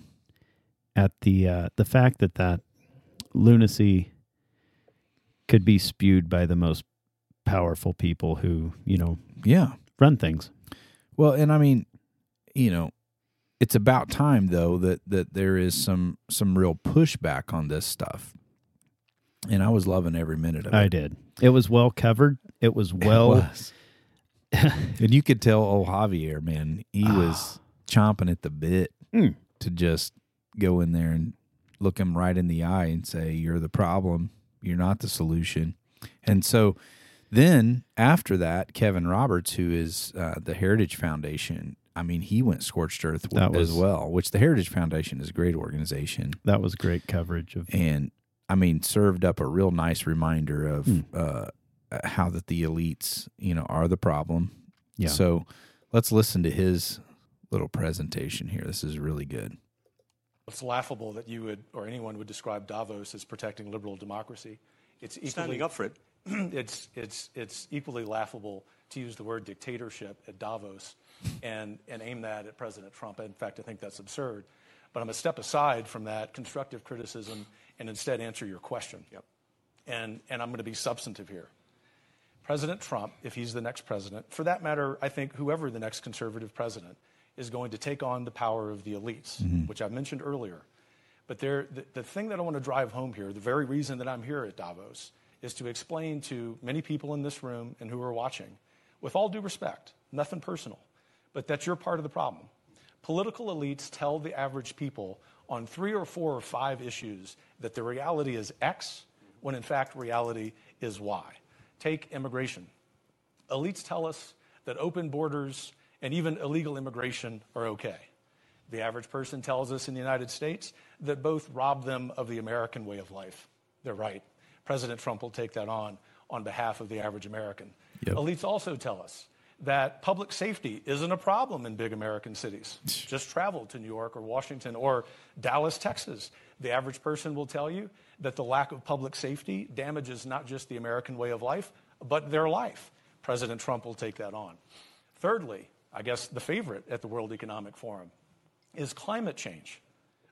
at the uh, the fact that that lunacy could be spewed by the most powerful people who you know Yeah. run things. Well, and I mean, you know, it's about time though that that there is some some real pushback on this stuff. And I was loving every minute of it. I did. It was well covered. It was *laughs* It well. was. *laughs* and you could tell old Javier, man, he was chomping at the bit Mm. To just go in there and look him right in the eye and say, You're the problem. You're not the solution. And so then after that, Kevin Roberts, who is uh, the Heritage Foundation, I mean, he went scorched earth That as was- well, which the Heritage Foundation is a great organization That was great coverage of. and I mean served up a real nice reminder of Hmm. uh, how that the elites, you know, are the problem. Yeah. So let's listen to his little presentation here. This is really good. It's laughable that you would, or anyone would describe Davos as protecting liberal democracy. It's equally, Standing up for it. *clears throat* it's, it's, it's equally laughable to use the word dictatorship at Davos and, and aim that at President Trump. In fact, I think that's absurd. But I'm going to step aside from that constructive criticism and instead answer your question. Yep. And, and I'm going to be substantive here. President Trump, if he's the next president, for that matter, I think whoever the next conservative president is going to take on the power of the elites, mm-hmm. which I mentioned earlier. But there, the, the thing that I want to drive home here, the very reason that I'm here at Davos, is to explain to many people in this room and who are watching, with all due respect, nothing personal, but that you're part of the problem. Political elites tell the average people on three or four or five issues that the reality is X, when in fact reality is Y. Take immigration. Elites tell us that open borders and even illegal immigration are okay. The average person tells us in the United States that both rob them of the American way of life. They're right. President Trump will take that on on behalf of the average American. Elites also tell us that public safety isn't a problem in big American cities. *laughs* Just travel to New York or Washington or Dallas, Texas. The average person will tell you that the lack of public safety damages not just the American way of life, but their life. President Trump will take that on. Thirdly, I guess the favorite at the World Economic Forum is climate change.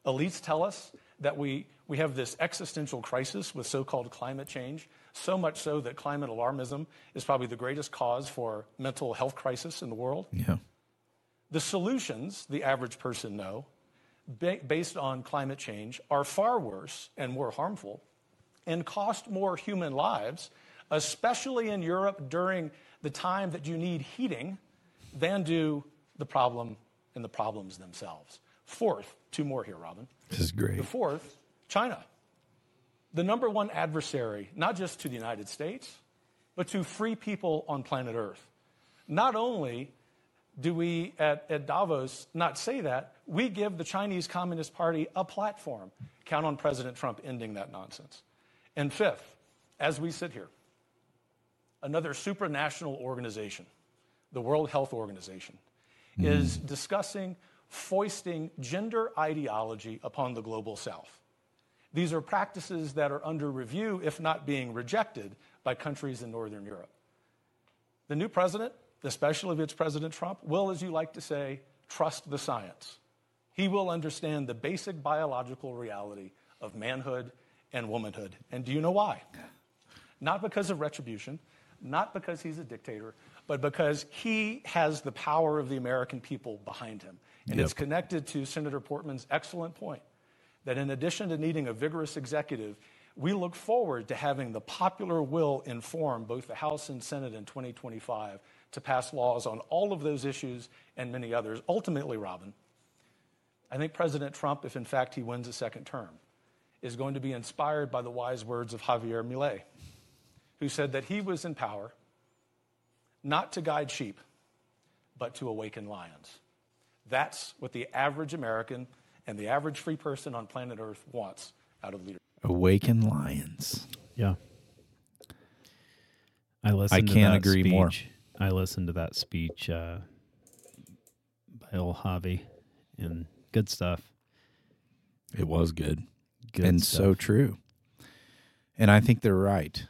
Elites tell us that we, we have this existential crisis with so called climate change, so much so that climate alarmism is probably the greatest cause for mental health crisis in the world. Yeah. The solutions, the average person know, ba- based on climate change, are far worse and more harmful and cost more human lives, especially in Europe during the time that you need heating, than do the problem and the problems themselves. Fourth, two more here, Robin. This is great. The fourth, China. The number one adversary, not just to the United States, but to free people on planet Earth. Not only do we at, at Davos not say that, we give the Chinese Communist Party a platform. Count on President Trump ending that nonsense. And fifth, as we sit here, another supranational organization, the World Health Organization, hmm. is discussing foisting gender ideology upon the global south. These are practices that are under review, if not being rejected, by countries in Northern Europe. The new president, especially if it's President Trump, will, as you like to say, trust the science. He will understand the basic biological reality of manhood and womanhood. And do you know why? Not because of retribution, not because he's a dictator, but because he has the power of the American people behind him. And it's connected to Senator Portman's excellent point that in addition to needing a vigorous executive, we look forward to having the popular will inform both the House and Senate in 2025 to pass laws on all of those issues and many others. Ultimately, Robin, I think President Trump, if in fact he wins a second term, is going to be inspired by the wise words of Javier Milei, who said that he was in power not to guide sheep, but to awaken lions. That's what the average American and the average free person on planet Earth wants out of leadership. Awaken lions. Yeah. I listened to can't that agree more. I listened to that speech uh, by old Javi and good stuff. It was good. Good and stuff. so true. And I think they're right.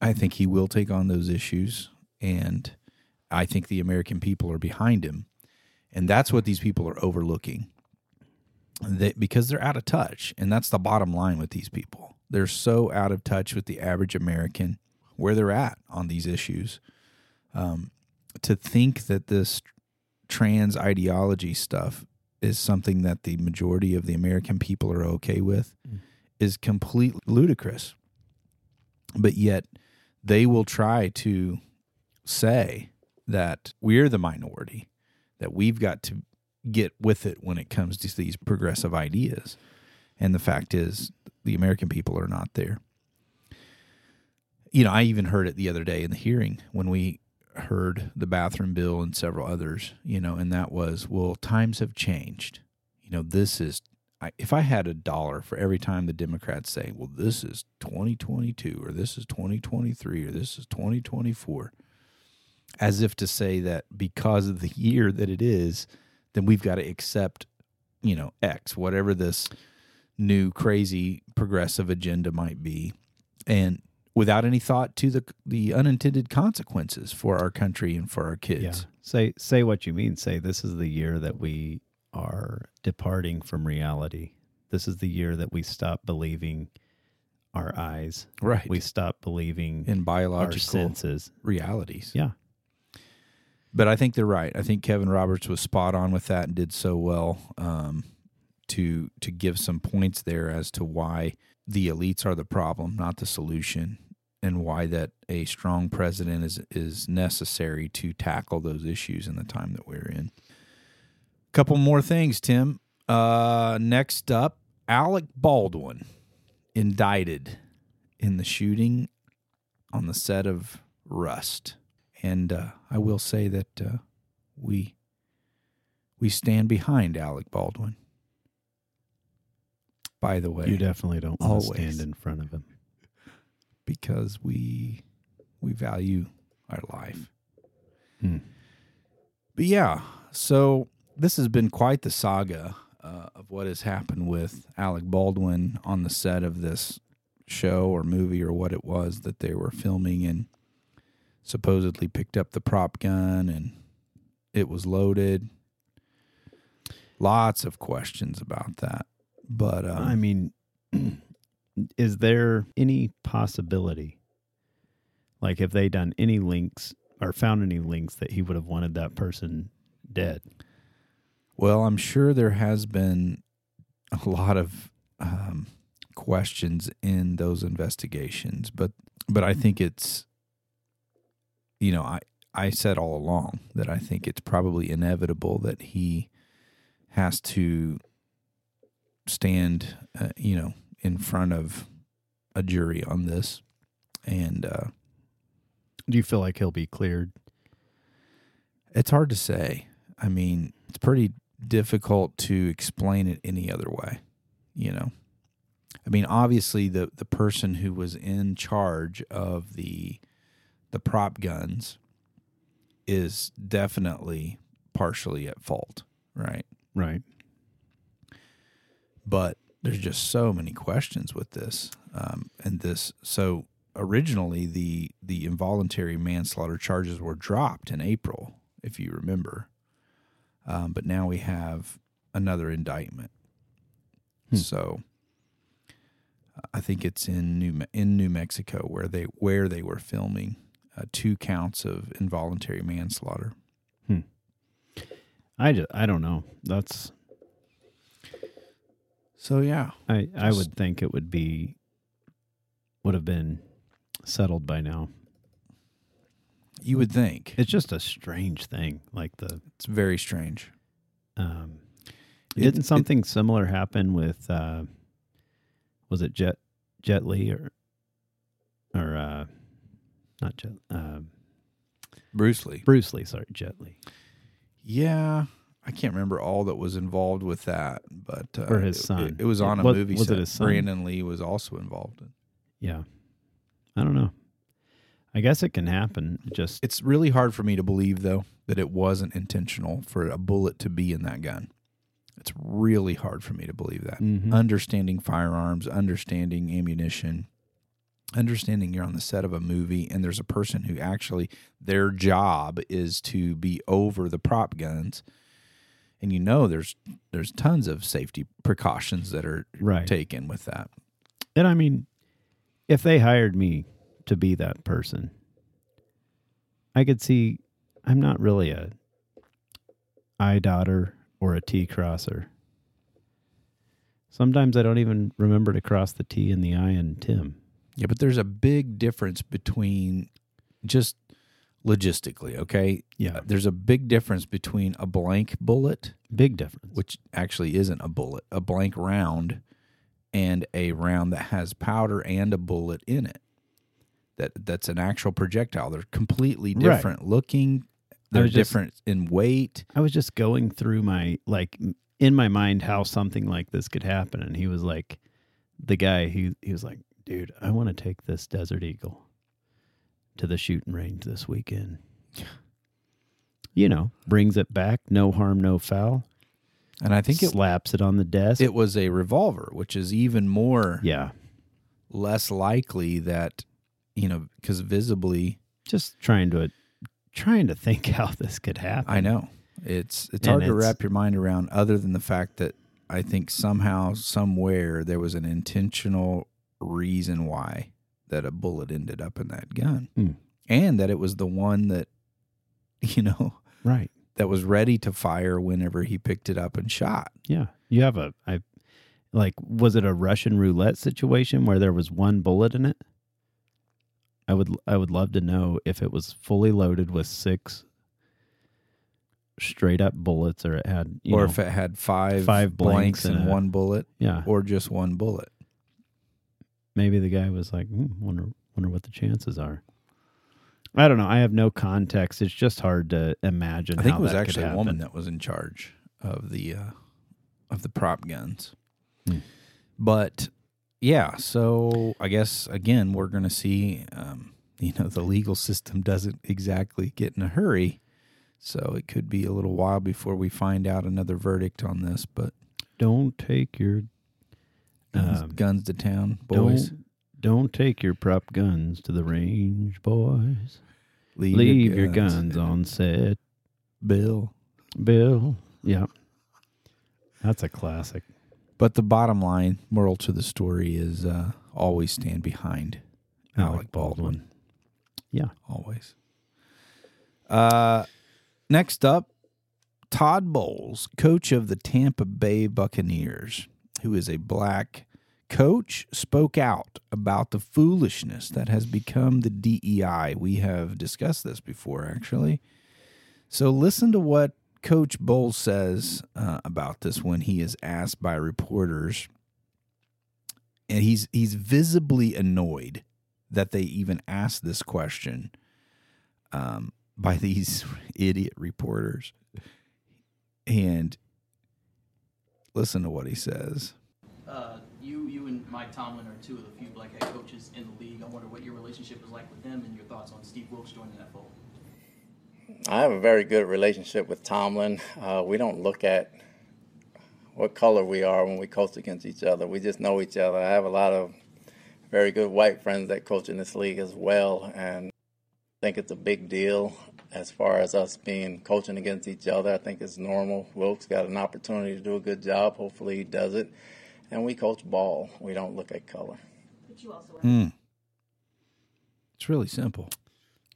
I think he will take on those issues, and I think the American people are behind him, and that's what these people are overlooking. They, because they're out of touch, and that's the bottom line with these people. They're so out of touch with the average American, where they're at on these issues. Um, to think that this trans ideology stuff is something that the majority of the American people are okay with is completely ludicrous. But yet they will try to say that we're the minority, that we've got to get with it when it comes to these progressive ideas. And the fact is, the American people are not there. You know, I even heard it the other day in the hearing when we heard the bathroom bill and several others, you know, and that was, well, times have changed. You know, this is, if I had a dollar for every time the Democrats say, well, this is 2022 or this is 2023 or this is 2024, as if to say that because of the year that it is, then we've got to accept, you know, X, whatever this new crazy progressive agenda might be. And without any thought to the the unintended consequences for our country and for our kids. Yeah. Say say what you mean. Say this is the year that we are departing from reality. This is the year that we stop believing our eyes. Right. We stop believing in our biological senses. realities. Yeah. But I think they're right. I think Kevin Roberts was spot on with that and did so well um, to to give some points there as to why the elites are the problem, not the solution, and why that a strong president is is necessary to tackle those issues in the time that we're in. Couple more things, Tim. Uh, next up, Alec Baldwin indicted in the shooting on the set of Rust, and uh, I will say that uh, we we stand behind Alec Baldwin. By the way, You definitely don't want to Always. stand in front of him. because we we value our life. Hmm. But yeah, so this has been quite the saga uh, of what has happened with Alec Baldwin on the set of this show or movie or what it was that they were filming and supposedly picked up the prop gun and it was loaded. Lots of questions about that. But um, I mean, *clears throat* is there any possibility, like if they done any links or found any links that he would have wanted that person dead? Well, I'm sure there has been a lot of um, questions in those investigations, but but I think it's, you know, I I said all along that I think it's probably inevitable that he has to stand, uh, you know, in front of a jury on this, and uh, Do you feel like he'll be cleared? It's hard to say. I mean, it's pretty difficult to explain it any other way, you know. I mean, obviously the the person who was in charge of the the prop guns is definitely partially at fault, right? Right. but there's just so many questions with this um, and this so originally the the involuntary manslaughter charges were dropped in april if you remember um, but now we have another indictment so i think it's in new in new mexico where they where they were filming uh, two counts of involuntary manslaughter I just, I don't know. That's so yeah I I would think it would be would have been settled by now. you would think It's just a strange thing. Like the it's very strange um, It- didn't it- something similar happen with uh, was it Jet Jet Li or or uh, not Jet uh, bruce lee Bruce Lee? Sorry, Jet Li. Yeah, I can't remember all that was involved with that, but uh, Or his it- son. It, it was on a Was- movie was it set. his son? Brandon Lee was also involved. in Yeah, I don't know. I guess it can happen. It Just It's really hard for me to believe, though, that it wasn't intentional for a bullet to be in that gun. It's really hard for me to believe that. Mhm. Understanding firearms, understanding ammunition, understanding you're on the set of a movie and there's a person who actually their job is to be over the prop guns and you know there's there's tons of safety precautions that are Right. taken with that And I mean, if they hired me to be that person, I could see I'm not really a I daughter or a T crosser. Sometimes I don't even remember to cross the T and the I in Tim. Yeah but there's a big difference between just logistically okay Yeah. Uh, there's a big difference between a blank bullet Big difference. which actually isn't a bullet, a blank round, and a round that has powder and a bullet in it. That that's an actual projectile. They're completely Right. different looking. They're just- different in weight. I was just going through my like in my mind how something like this could happen, and he was like, the guy he he was like, dude, I want to take this Desert Eagle to the shooting range this weekend. *sighs* You know, brings it back, no harm, no foul. And I think it slaps it on the desk. it was a revolver, which is even more yeah, less likely that you know because visibly just trying to trying to think *laughs* how this could happen. I know it's it's And hard to it's- wrap your mind around. Other than the fact that I think somehow, somewhere, there was an intentional reason why that a bullet ended up in that gun, Hmm. and that it was the one that *laughs* you know Right. that was ready to fire whenever he picked it up and shot. Yeah. You have a I like was it a Russian roulette situation where there was one bullet in it? I would I would love to know if it was fully loaded with six straight up bullets or it had you or know, if it had five five blanks blanks and one bullet, yeah or just one bullet. Maybe the guy was like hmm, wonder wonder what the chances are. I don't know. I have no context. It's just hard to imagine. I think it was actually a woman that was in charge of the uh, of the prop guns. Hmm. But yeah, so I guess again we're going to see. Um, you know, the legal system doesn't exactly get in a hurry, so it could be a little while before we find out another verdict on this. But Don't take your guns, Um, guns to town, boys. Don't, don't take your prop guns to the range, boys. Leave, Leave your guns on set, Bill. Bill. Yeah. That's a classic. But the bottom line, moral to the story is uh, always stand behind Alec, Baldwin. Yeah. Always. Uh, next up, Todd Bowles, coach of the Tampa Bay Buccaneers, who is a black coach, spoke out about the foolishness that has become the DEI. We have discussed this before, actually. So listen to what Coach Bowles says uh, about this when he is asked by reporters, and he's he's visibly annoyed that they even asked this question um, by these *laughs* idiot reporters. And listen to what he says. Uh, you, you and Mike Tomlin are two of the few black head coaches in the league. I wonder what your relationship is like with them and your thoughts on Steve Wilks joining that fold. I have a very good relationship with Tomlin. Uh, we don't look at what color we are when we coach against each other. We just know each other. I have a lot of very good white friends that coach in this league as well, and I think it's a big deal as far as us being coaching against each other. I think it's normal. Wilks got an opportunity to do a good job. Hopefully, he does it. And we coach ball. We don't look at color. But you also Hmm. It's really simple.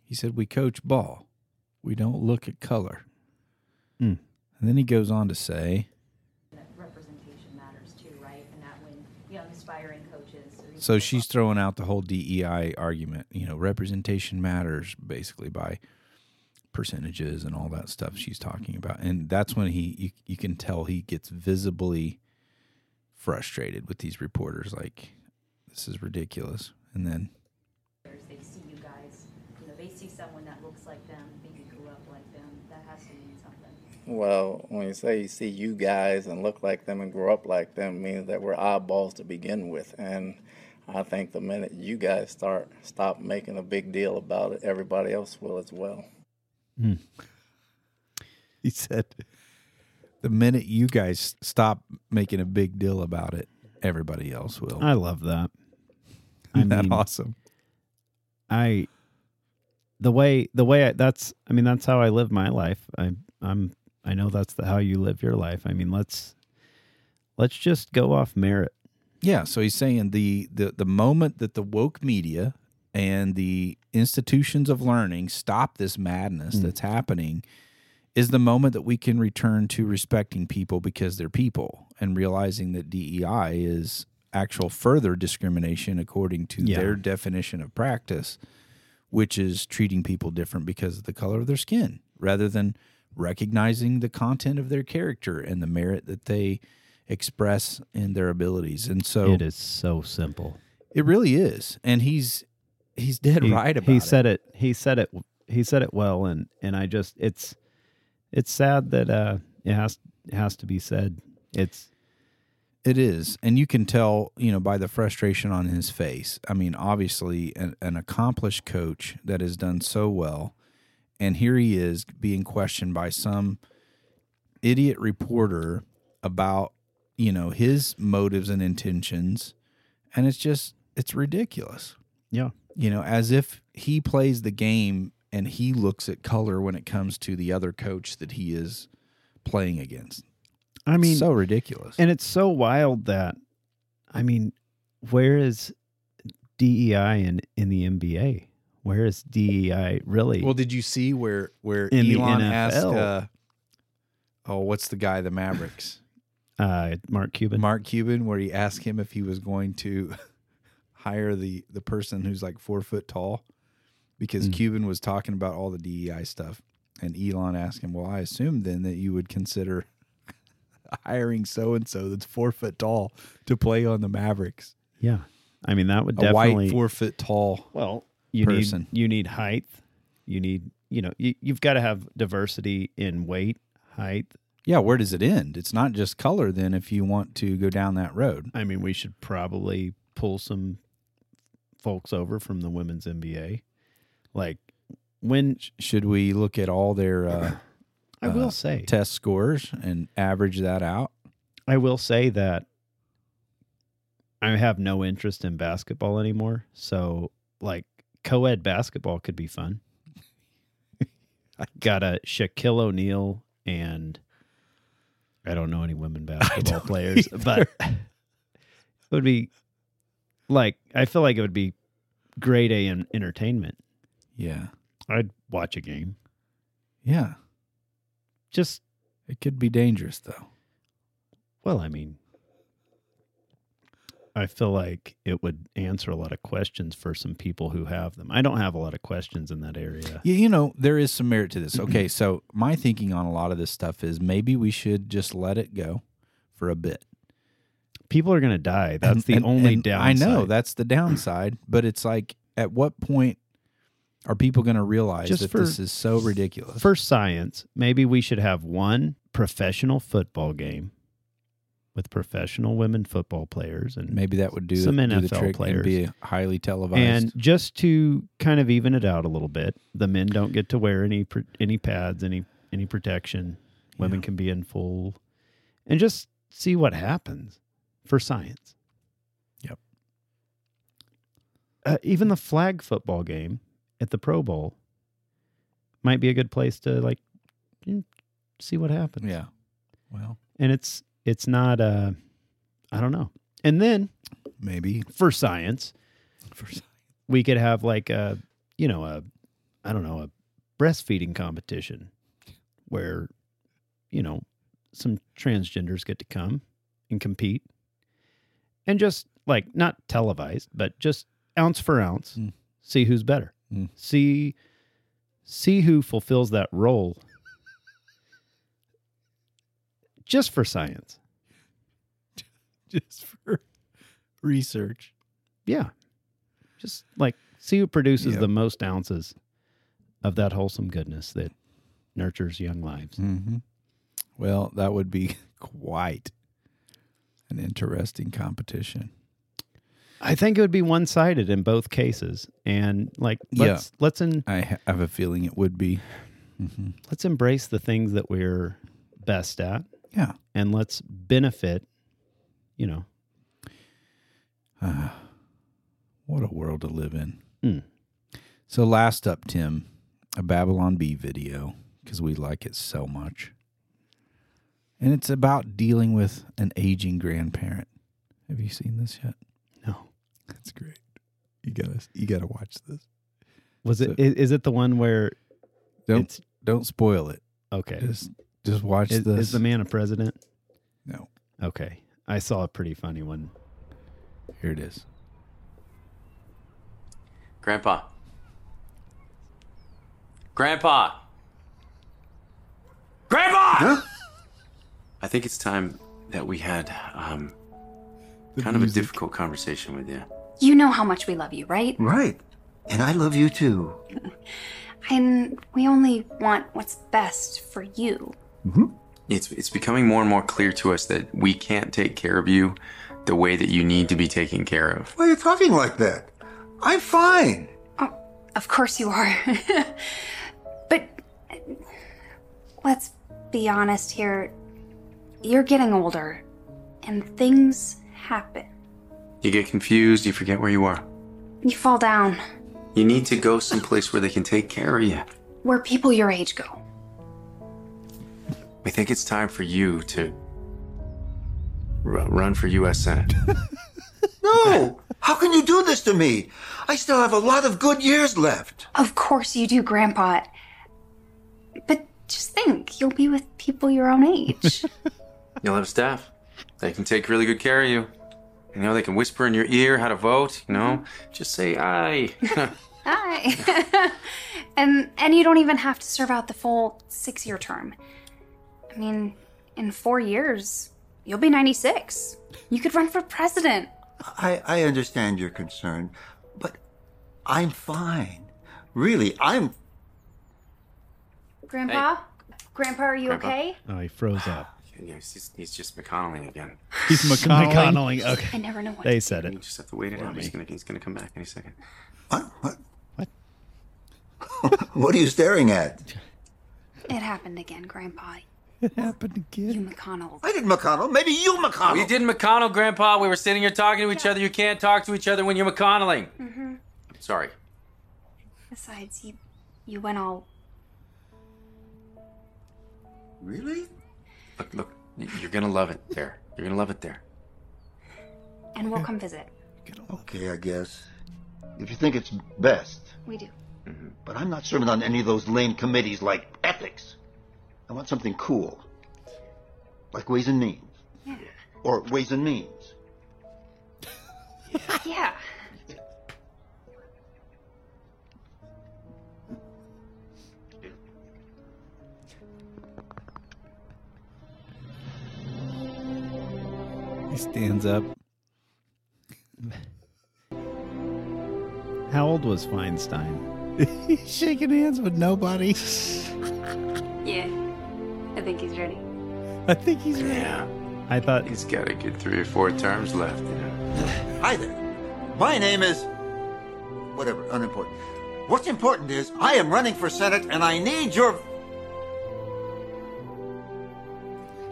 He said, We coach ball. We don't look at color. Hmm. And then he goes on to say, representation matters too, right? And that when young aspiring coaches. So she's throwing out the whole DEI argument. You know, representation matters basically by percentages and all that stuff she's talking about. And that's when he, you, you can tell he gets visibly frustrated with these reporters. Like, this is ridiculous. And then, they see you guys, you know, they see someone that looks like them, maybe grew up like them. That has to mean something. Well, when you say you see you guys and look like them and grow up like them, means that we're eyeballs to begin with. And I think the minute you guys start stop making a big deal about it, everybody else will as well. Mm. *laughs* he said, the minute you guys stop making a big deal about it, everybody else will. I love that. *laughs* I Isn't that mean, awesome? I the way the way I, that's I mean that's how I live my life. I I'm I know that's the, how you live your life. I mean let's let's just go off merit. Yeah, so he's saying the the the moment that the woke media and the institutions of learning stop this madness hmm. that's happening is the moment that we can return to respecting people because they're people and realizing that DEI is actual further discrimination according to Yeah. their definition of practice, which is treating people different because of the color of their skin rather than recognizing the content of their character and the merit that they express in their abilities. And so it is so simple. it really is. And he's he's dead he, right about he it. said it he said it he said it well and and i just it's it's sad that uh it has it has to be said it's It is, and you can tell, you know, by the frustration on his face. I mean, obviously, an, an accomplished coach that has done so well, and here he is being questioned by some idiot reporter about, you know, his motives and intentions, and it's just it's ridiculous. yeah You know, as if he plays the game and he looks at color when it comes to the other coach that he is playing against. i mean so ridiculous. and it's so wild that i mean where is dei in in the nba where is dei really Well, did you see where where In the Elon asked? Uh, oh, what's the guy? The Mavericks. *laughs* uh mark cuban Mark Cuban, where he asked him if he was going to hire the the person who's like four foot tall, because Mm. Cuban was talking about all the DEI stuff, and Elon asked him, "Well, I assume then that you would consider *laughs* hiring so and so that's four foot tall to play on the Mavericks, yeah i mean that would a definitely white four foot tall." Well, you person. need you need height. You need you know you, you've got to have diversity in weight, height. Yeah, where does it end? It's not just color. Then, if you want to go down that road, I mean, we should probably pull some folks over from the women's NBA. Like when should we look at all their uh, *coughs* I will uh, say, test scores and average that out? I will say that I have no interest in basketball anymore. So like co-ed basketball could be fun. *laughs* I Got a Shaquille O'Neal and I don't know any women *laughs* basketball players, but *laughs* it would be like I feel like it would be grade A in entertainment. Yeah, I'd watch a game. yeah. Just It could be dangerous though. well, I mean, I feel like it would answer a lot of questions for some people who have them. I don't have a lot of questions in that area. Yeah, you know there is some merit to this. *clears throat* Okay, so my thinking on a lot of this stuff is maybe we should just let it go for a bit. People are going to die. That's And- the and- only and downside. I know that's the downside, but it's like, at what point are people going to realize Just that for- this is so ridiculous? For science, maybe we should have one professional football game with professional women football players and maybe that would do, some do the NFL trick players. and be highly televised. And just to kind of even it out a little bit, the men don't get to wear any any pads, any any protection. Women can be in full, and just see what happens for science. Yep. Uh, even the flag football game at the Pro Bowl might be a good place to like mm, see what happens. yeah, well, And it's it's not uh I don't know. And then maybe for science, for science. we could have like a you know a i don't know a breastfeeding competition where you know some transgenders get to come and compete and just like not televised but just ounce for ounce Mm. see who's better Mm. see see who fulfills that role just for science *laughs* just for research. Yeah. Just like see who produces Yep. the most ounces of that wholesome goodness that nurtures young lives. Mm-hmm. Well, that would be *laughs* quite an interesting competition. I think it would be one sided in both cases. And like Yeah. let's let's in, I have a feeling it would be. Mm-hmm. let's embrace the things that we're best at Yeah. and let's benefit, you know. Ah, what a world to live in. Mm. So last up, Tim, a Babylon Bee video because we like it so much, and it's about dealing with an aging grandparent. Have you seen this yet? No. That's great. You gotta you gotta watch this. Was So- it? Is, is it the one where? Don't don't spoil it. okay. Just just watch Is, this. is the man a president? no, Okay, I saw a pretty funny one. here it is. Grandpa. Grandpa. Grandpa! I think it's time that we had um, kind of a difficult conversation with you. You know how much we love you, right? Right. And I love you too. *laughs* And we only want what's best for you. It's it's becoming more and more clear to us that we can't take care of you the way that you need to be taken care of. Why are you talking like that? I'm fine. Of course you are. *laughs* but uh, let's be honest here. You're getting older, and things happen. You get confused, you forget where you are. You fall down You need to go someplace where they can take care of you. where people your age go. We think it's time for you to ru- run for U.S. Senate. *laughs* No! How can you do this to me? I still have a lot of good years left. Of course you do, Grandpa. But just think, you'll be with people your own age. *laughs* You'll have staff. They can take really good care of you. You know, they can whisper in your ear how to vote, you know? Mm-hmm. Just say aye. *laughs* aye. and *laughs* um, and you don't even have to serve out the full six year term. I mean, in four years, you'll be 96. You could run for president. I, I understand your concern, but I'm fine. Really, I'm. Grandpa? Grandpa, are you Grandpa? okay? Oh, he froze up. Yeah, he's, just, he's just McConnelling again. *laughs* He's McConnelling. McConnelling. Okay, I never know what they to said You it. just have to wait it out. He's gonna, he's gonna come back any second. What? What? what *laughs* what are you staring at? It happened again, Grandpa. It happened again. You again. McConnell. I did McConnell. Maybe you McConnell. We did McConnell, Grandpa. We were sitting here talking to each other. You can't talk to each other when you're McConnelling. Mm-hmm. Sorry. Besides, you, you went all. Really? Look, look. You're gonna love it there. You're gonna love it there. And we'll come visit. Okay, I guess. If you think it's best. We do. Mm-hmm. But I'm not serving on any of those lame committees like ethics. I want something cool. Like Ways and Means. Yeah. Or Ways and Means. Yeah. He stands up. How old was Feinstein? *laughs* He's shaking hands with nobody. *laughs* Yeah. I think he's ready. I think he's ready. Yeah. I thought He's got a good three or four terms left. You know? Hi there. My name is. Whatever, unimportant. What's important is I am running for Senate and I need your.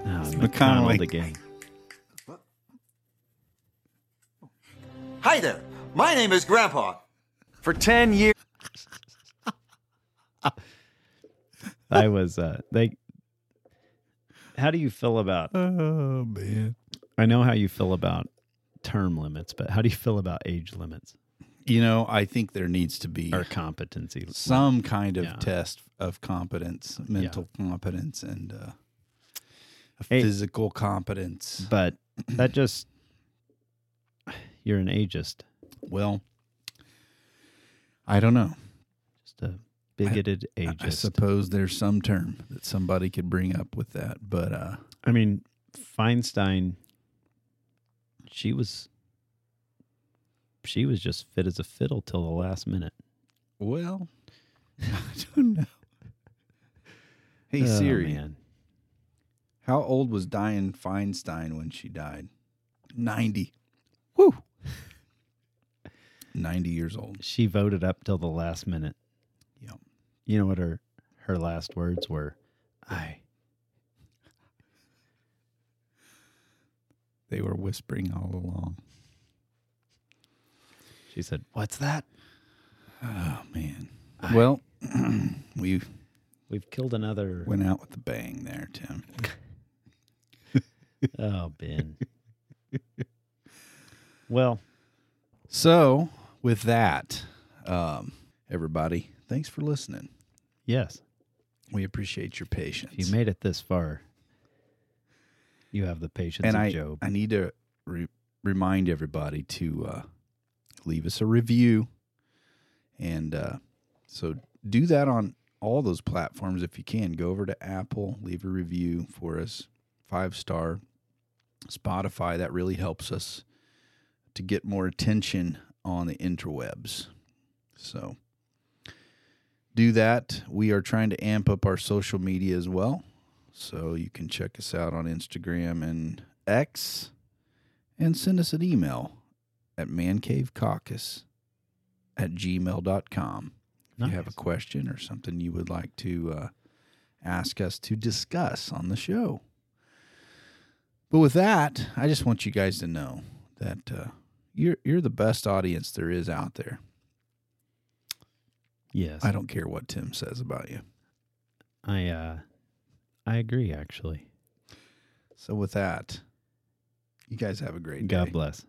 Ah, oh, McConnelling. McConnell again. Hi there. My name is Grandpa. For ten years. *laughs* I was uh they How do you feel about Oh man. I know how you feel about term limits, but how do you feel about age limits You know, I think there needs to be or competency? some kind of Yeah. test of competence, mental competence, and uh, a physical competence. But that just you're an ageist, Well, I don't know. just a bigoted I ageist. I suppose there's some term that somebody could bring up with that, but uh, I mean, Feinstein, she was she was just fit as a fiddle till the last minute. well, *laughs* I don't know. Hey Oh, Siri, man. how old was Dianne Feinstein when she died? Ninety. Woo. Ninety years old. She voted up till the last minute. Yep. You know what her her last words were? I They were whispering all along. she said, "What's that?" Oh man. Well, *clears throat* we We've killed another. went out with a bang there, Tim. *laughs* Oh, Ben. well, So, with that, um, everybody, thanks for listening. yes. We appreciate your patience. If you made it this far, you have the patience and of I, Job. I need to re- remind everybody to uh, leave us a review. And uh, so do that on all those platforms if you can. Go over to Apple, leave a review for us, five star. Spotify, that really helps us to get more attention on the interwebs. So do that. We are trying to amp up our social media as well. So you can check us out on Instagram and X and send us an email at mancavecaucus at gmail.com. If you have a question or something you would like to uh, ask us to discuss on the show. But with that, I just want you guys to know that uh, you're you're the best audience there is out there. yes. I don't care what Tim says about you. I uh I agree actually. So with that, you guys have a great day. God bless.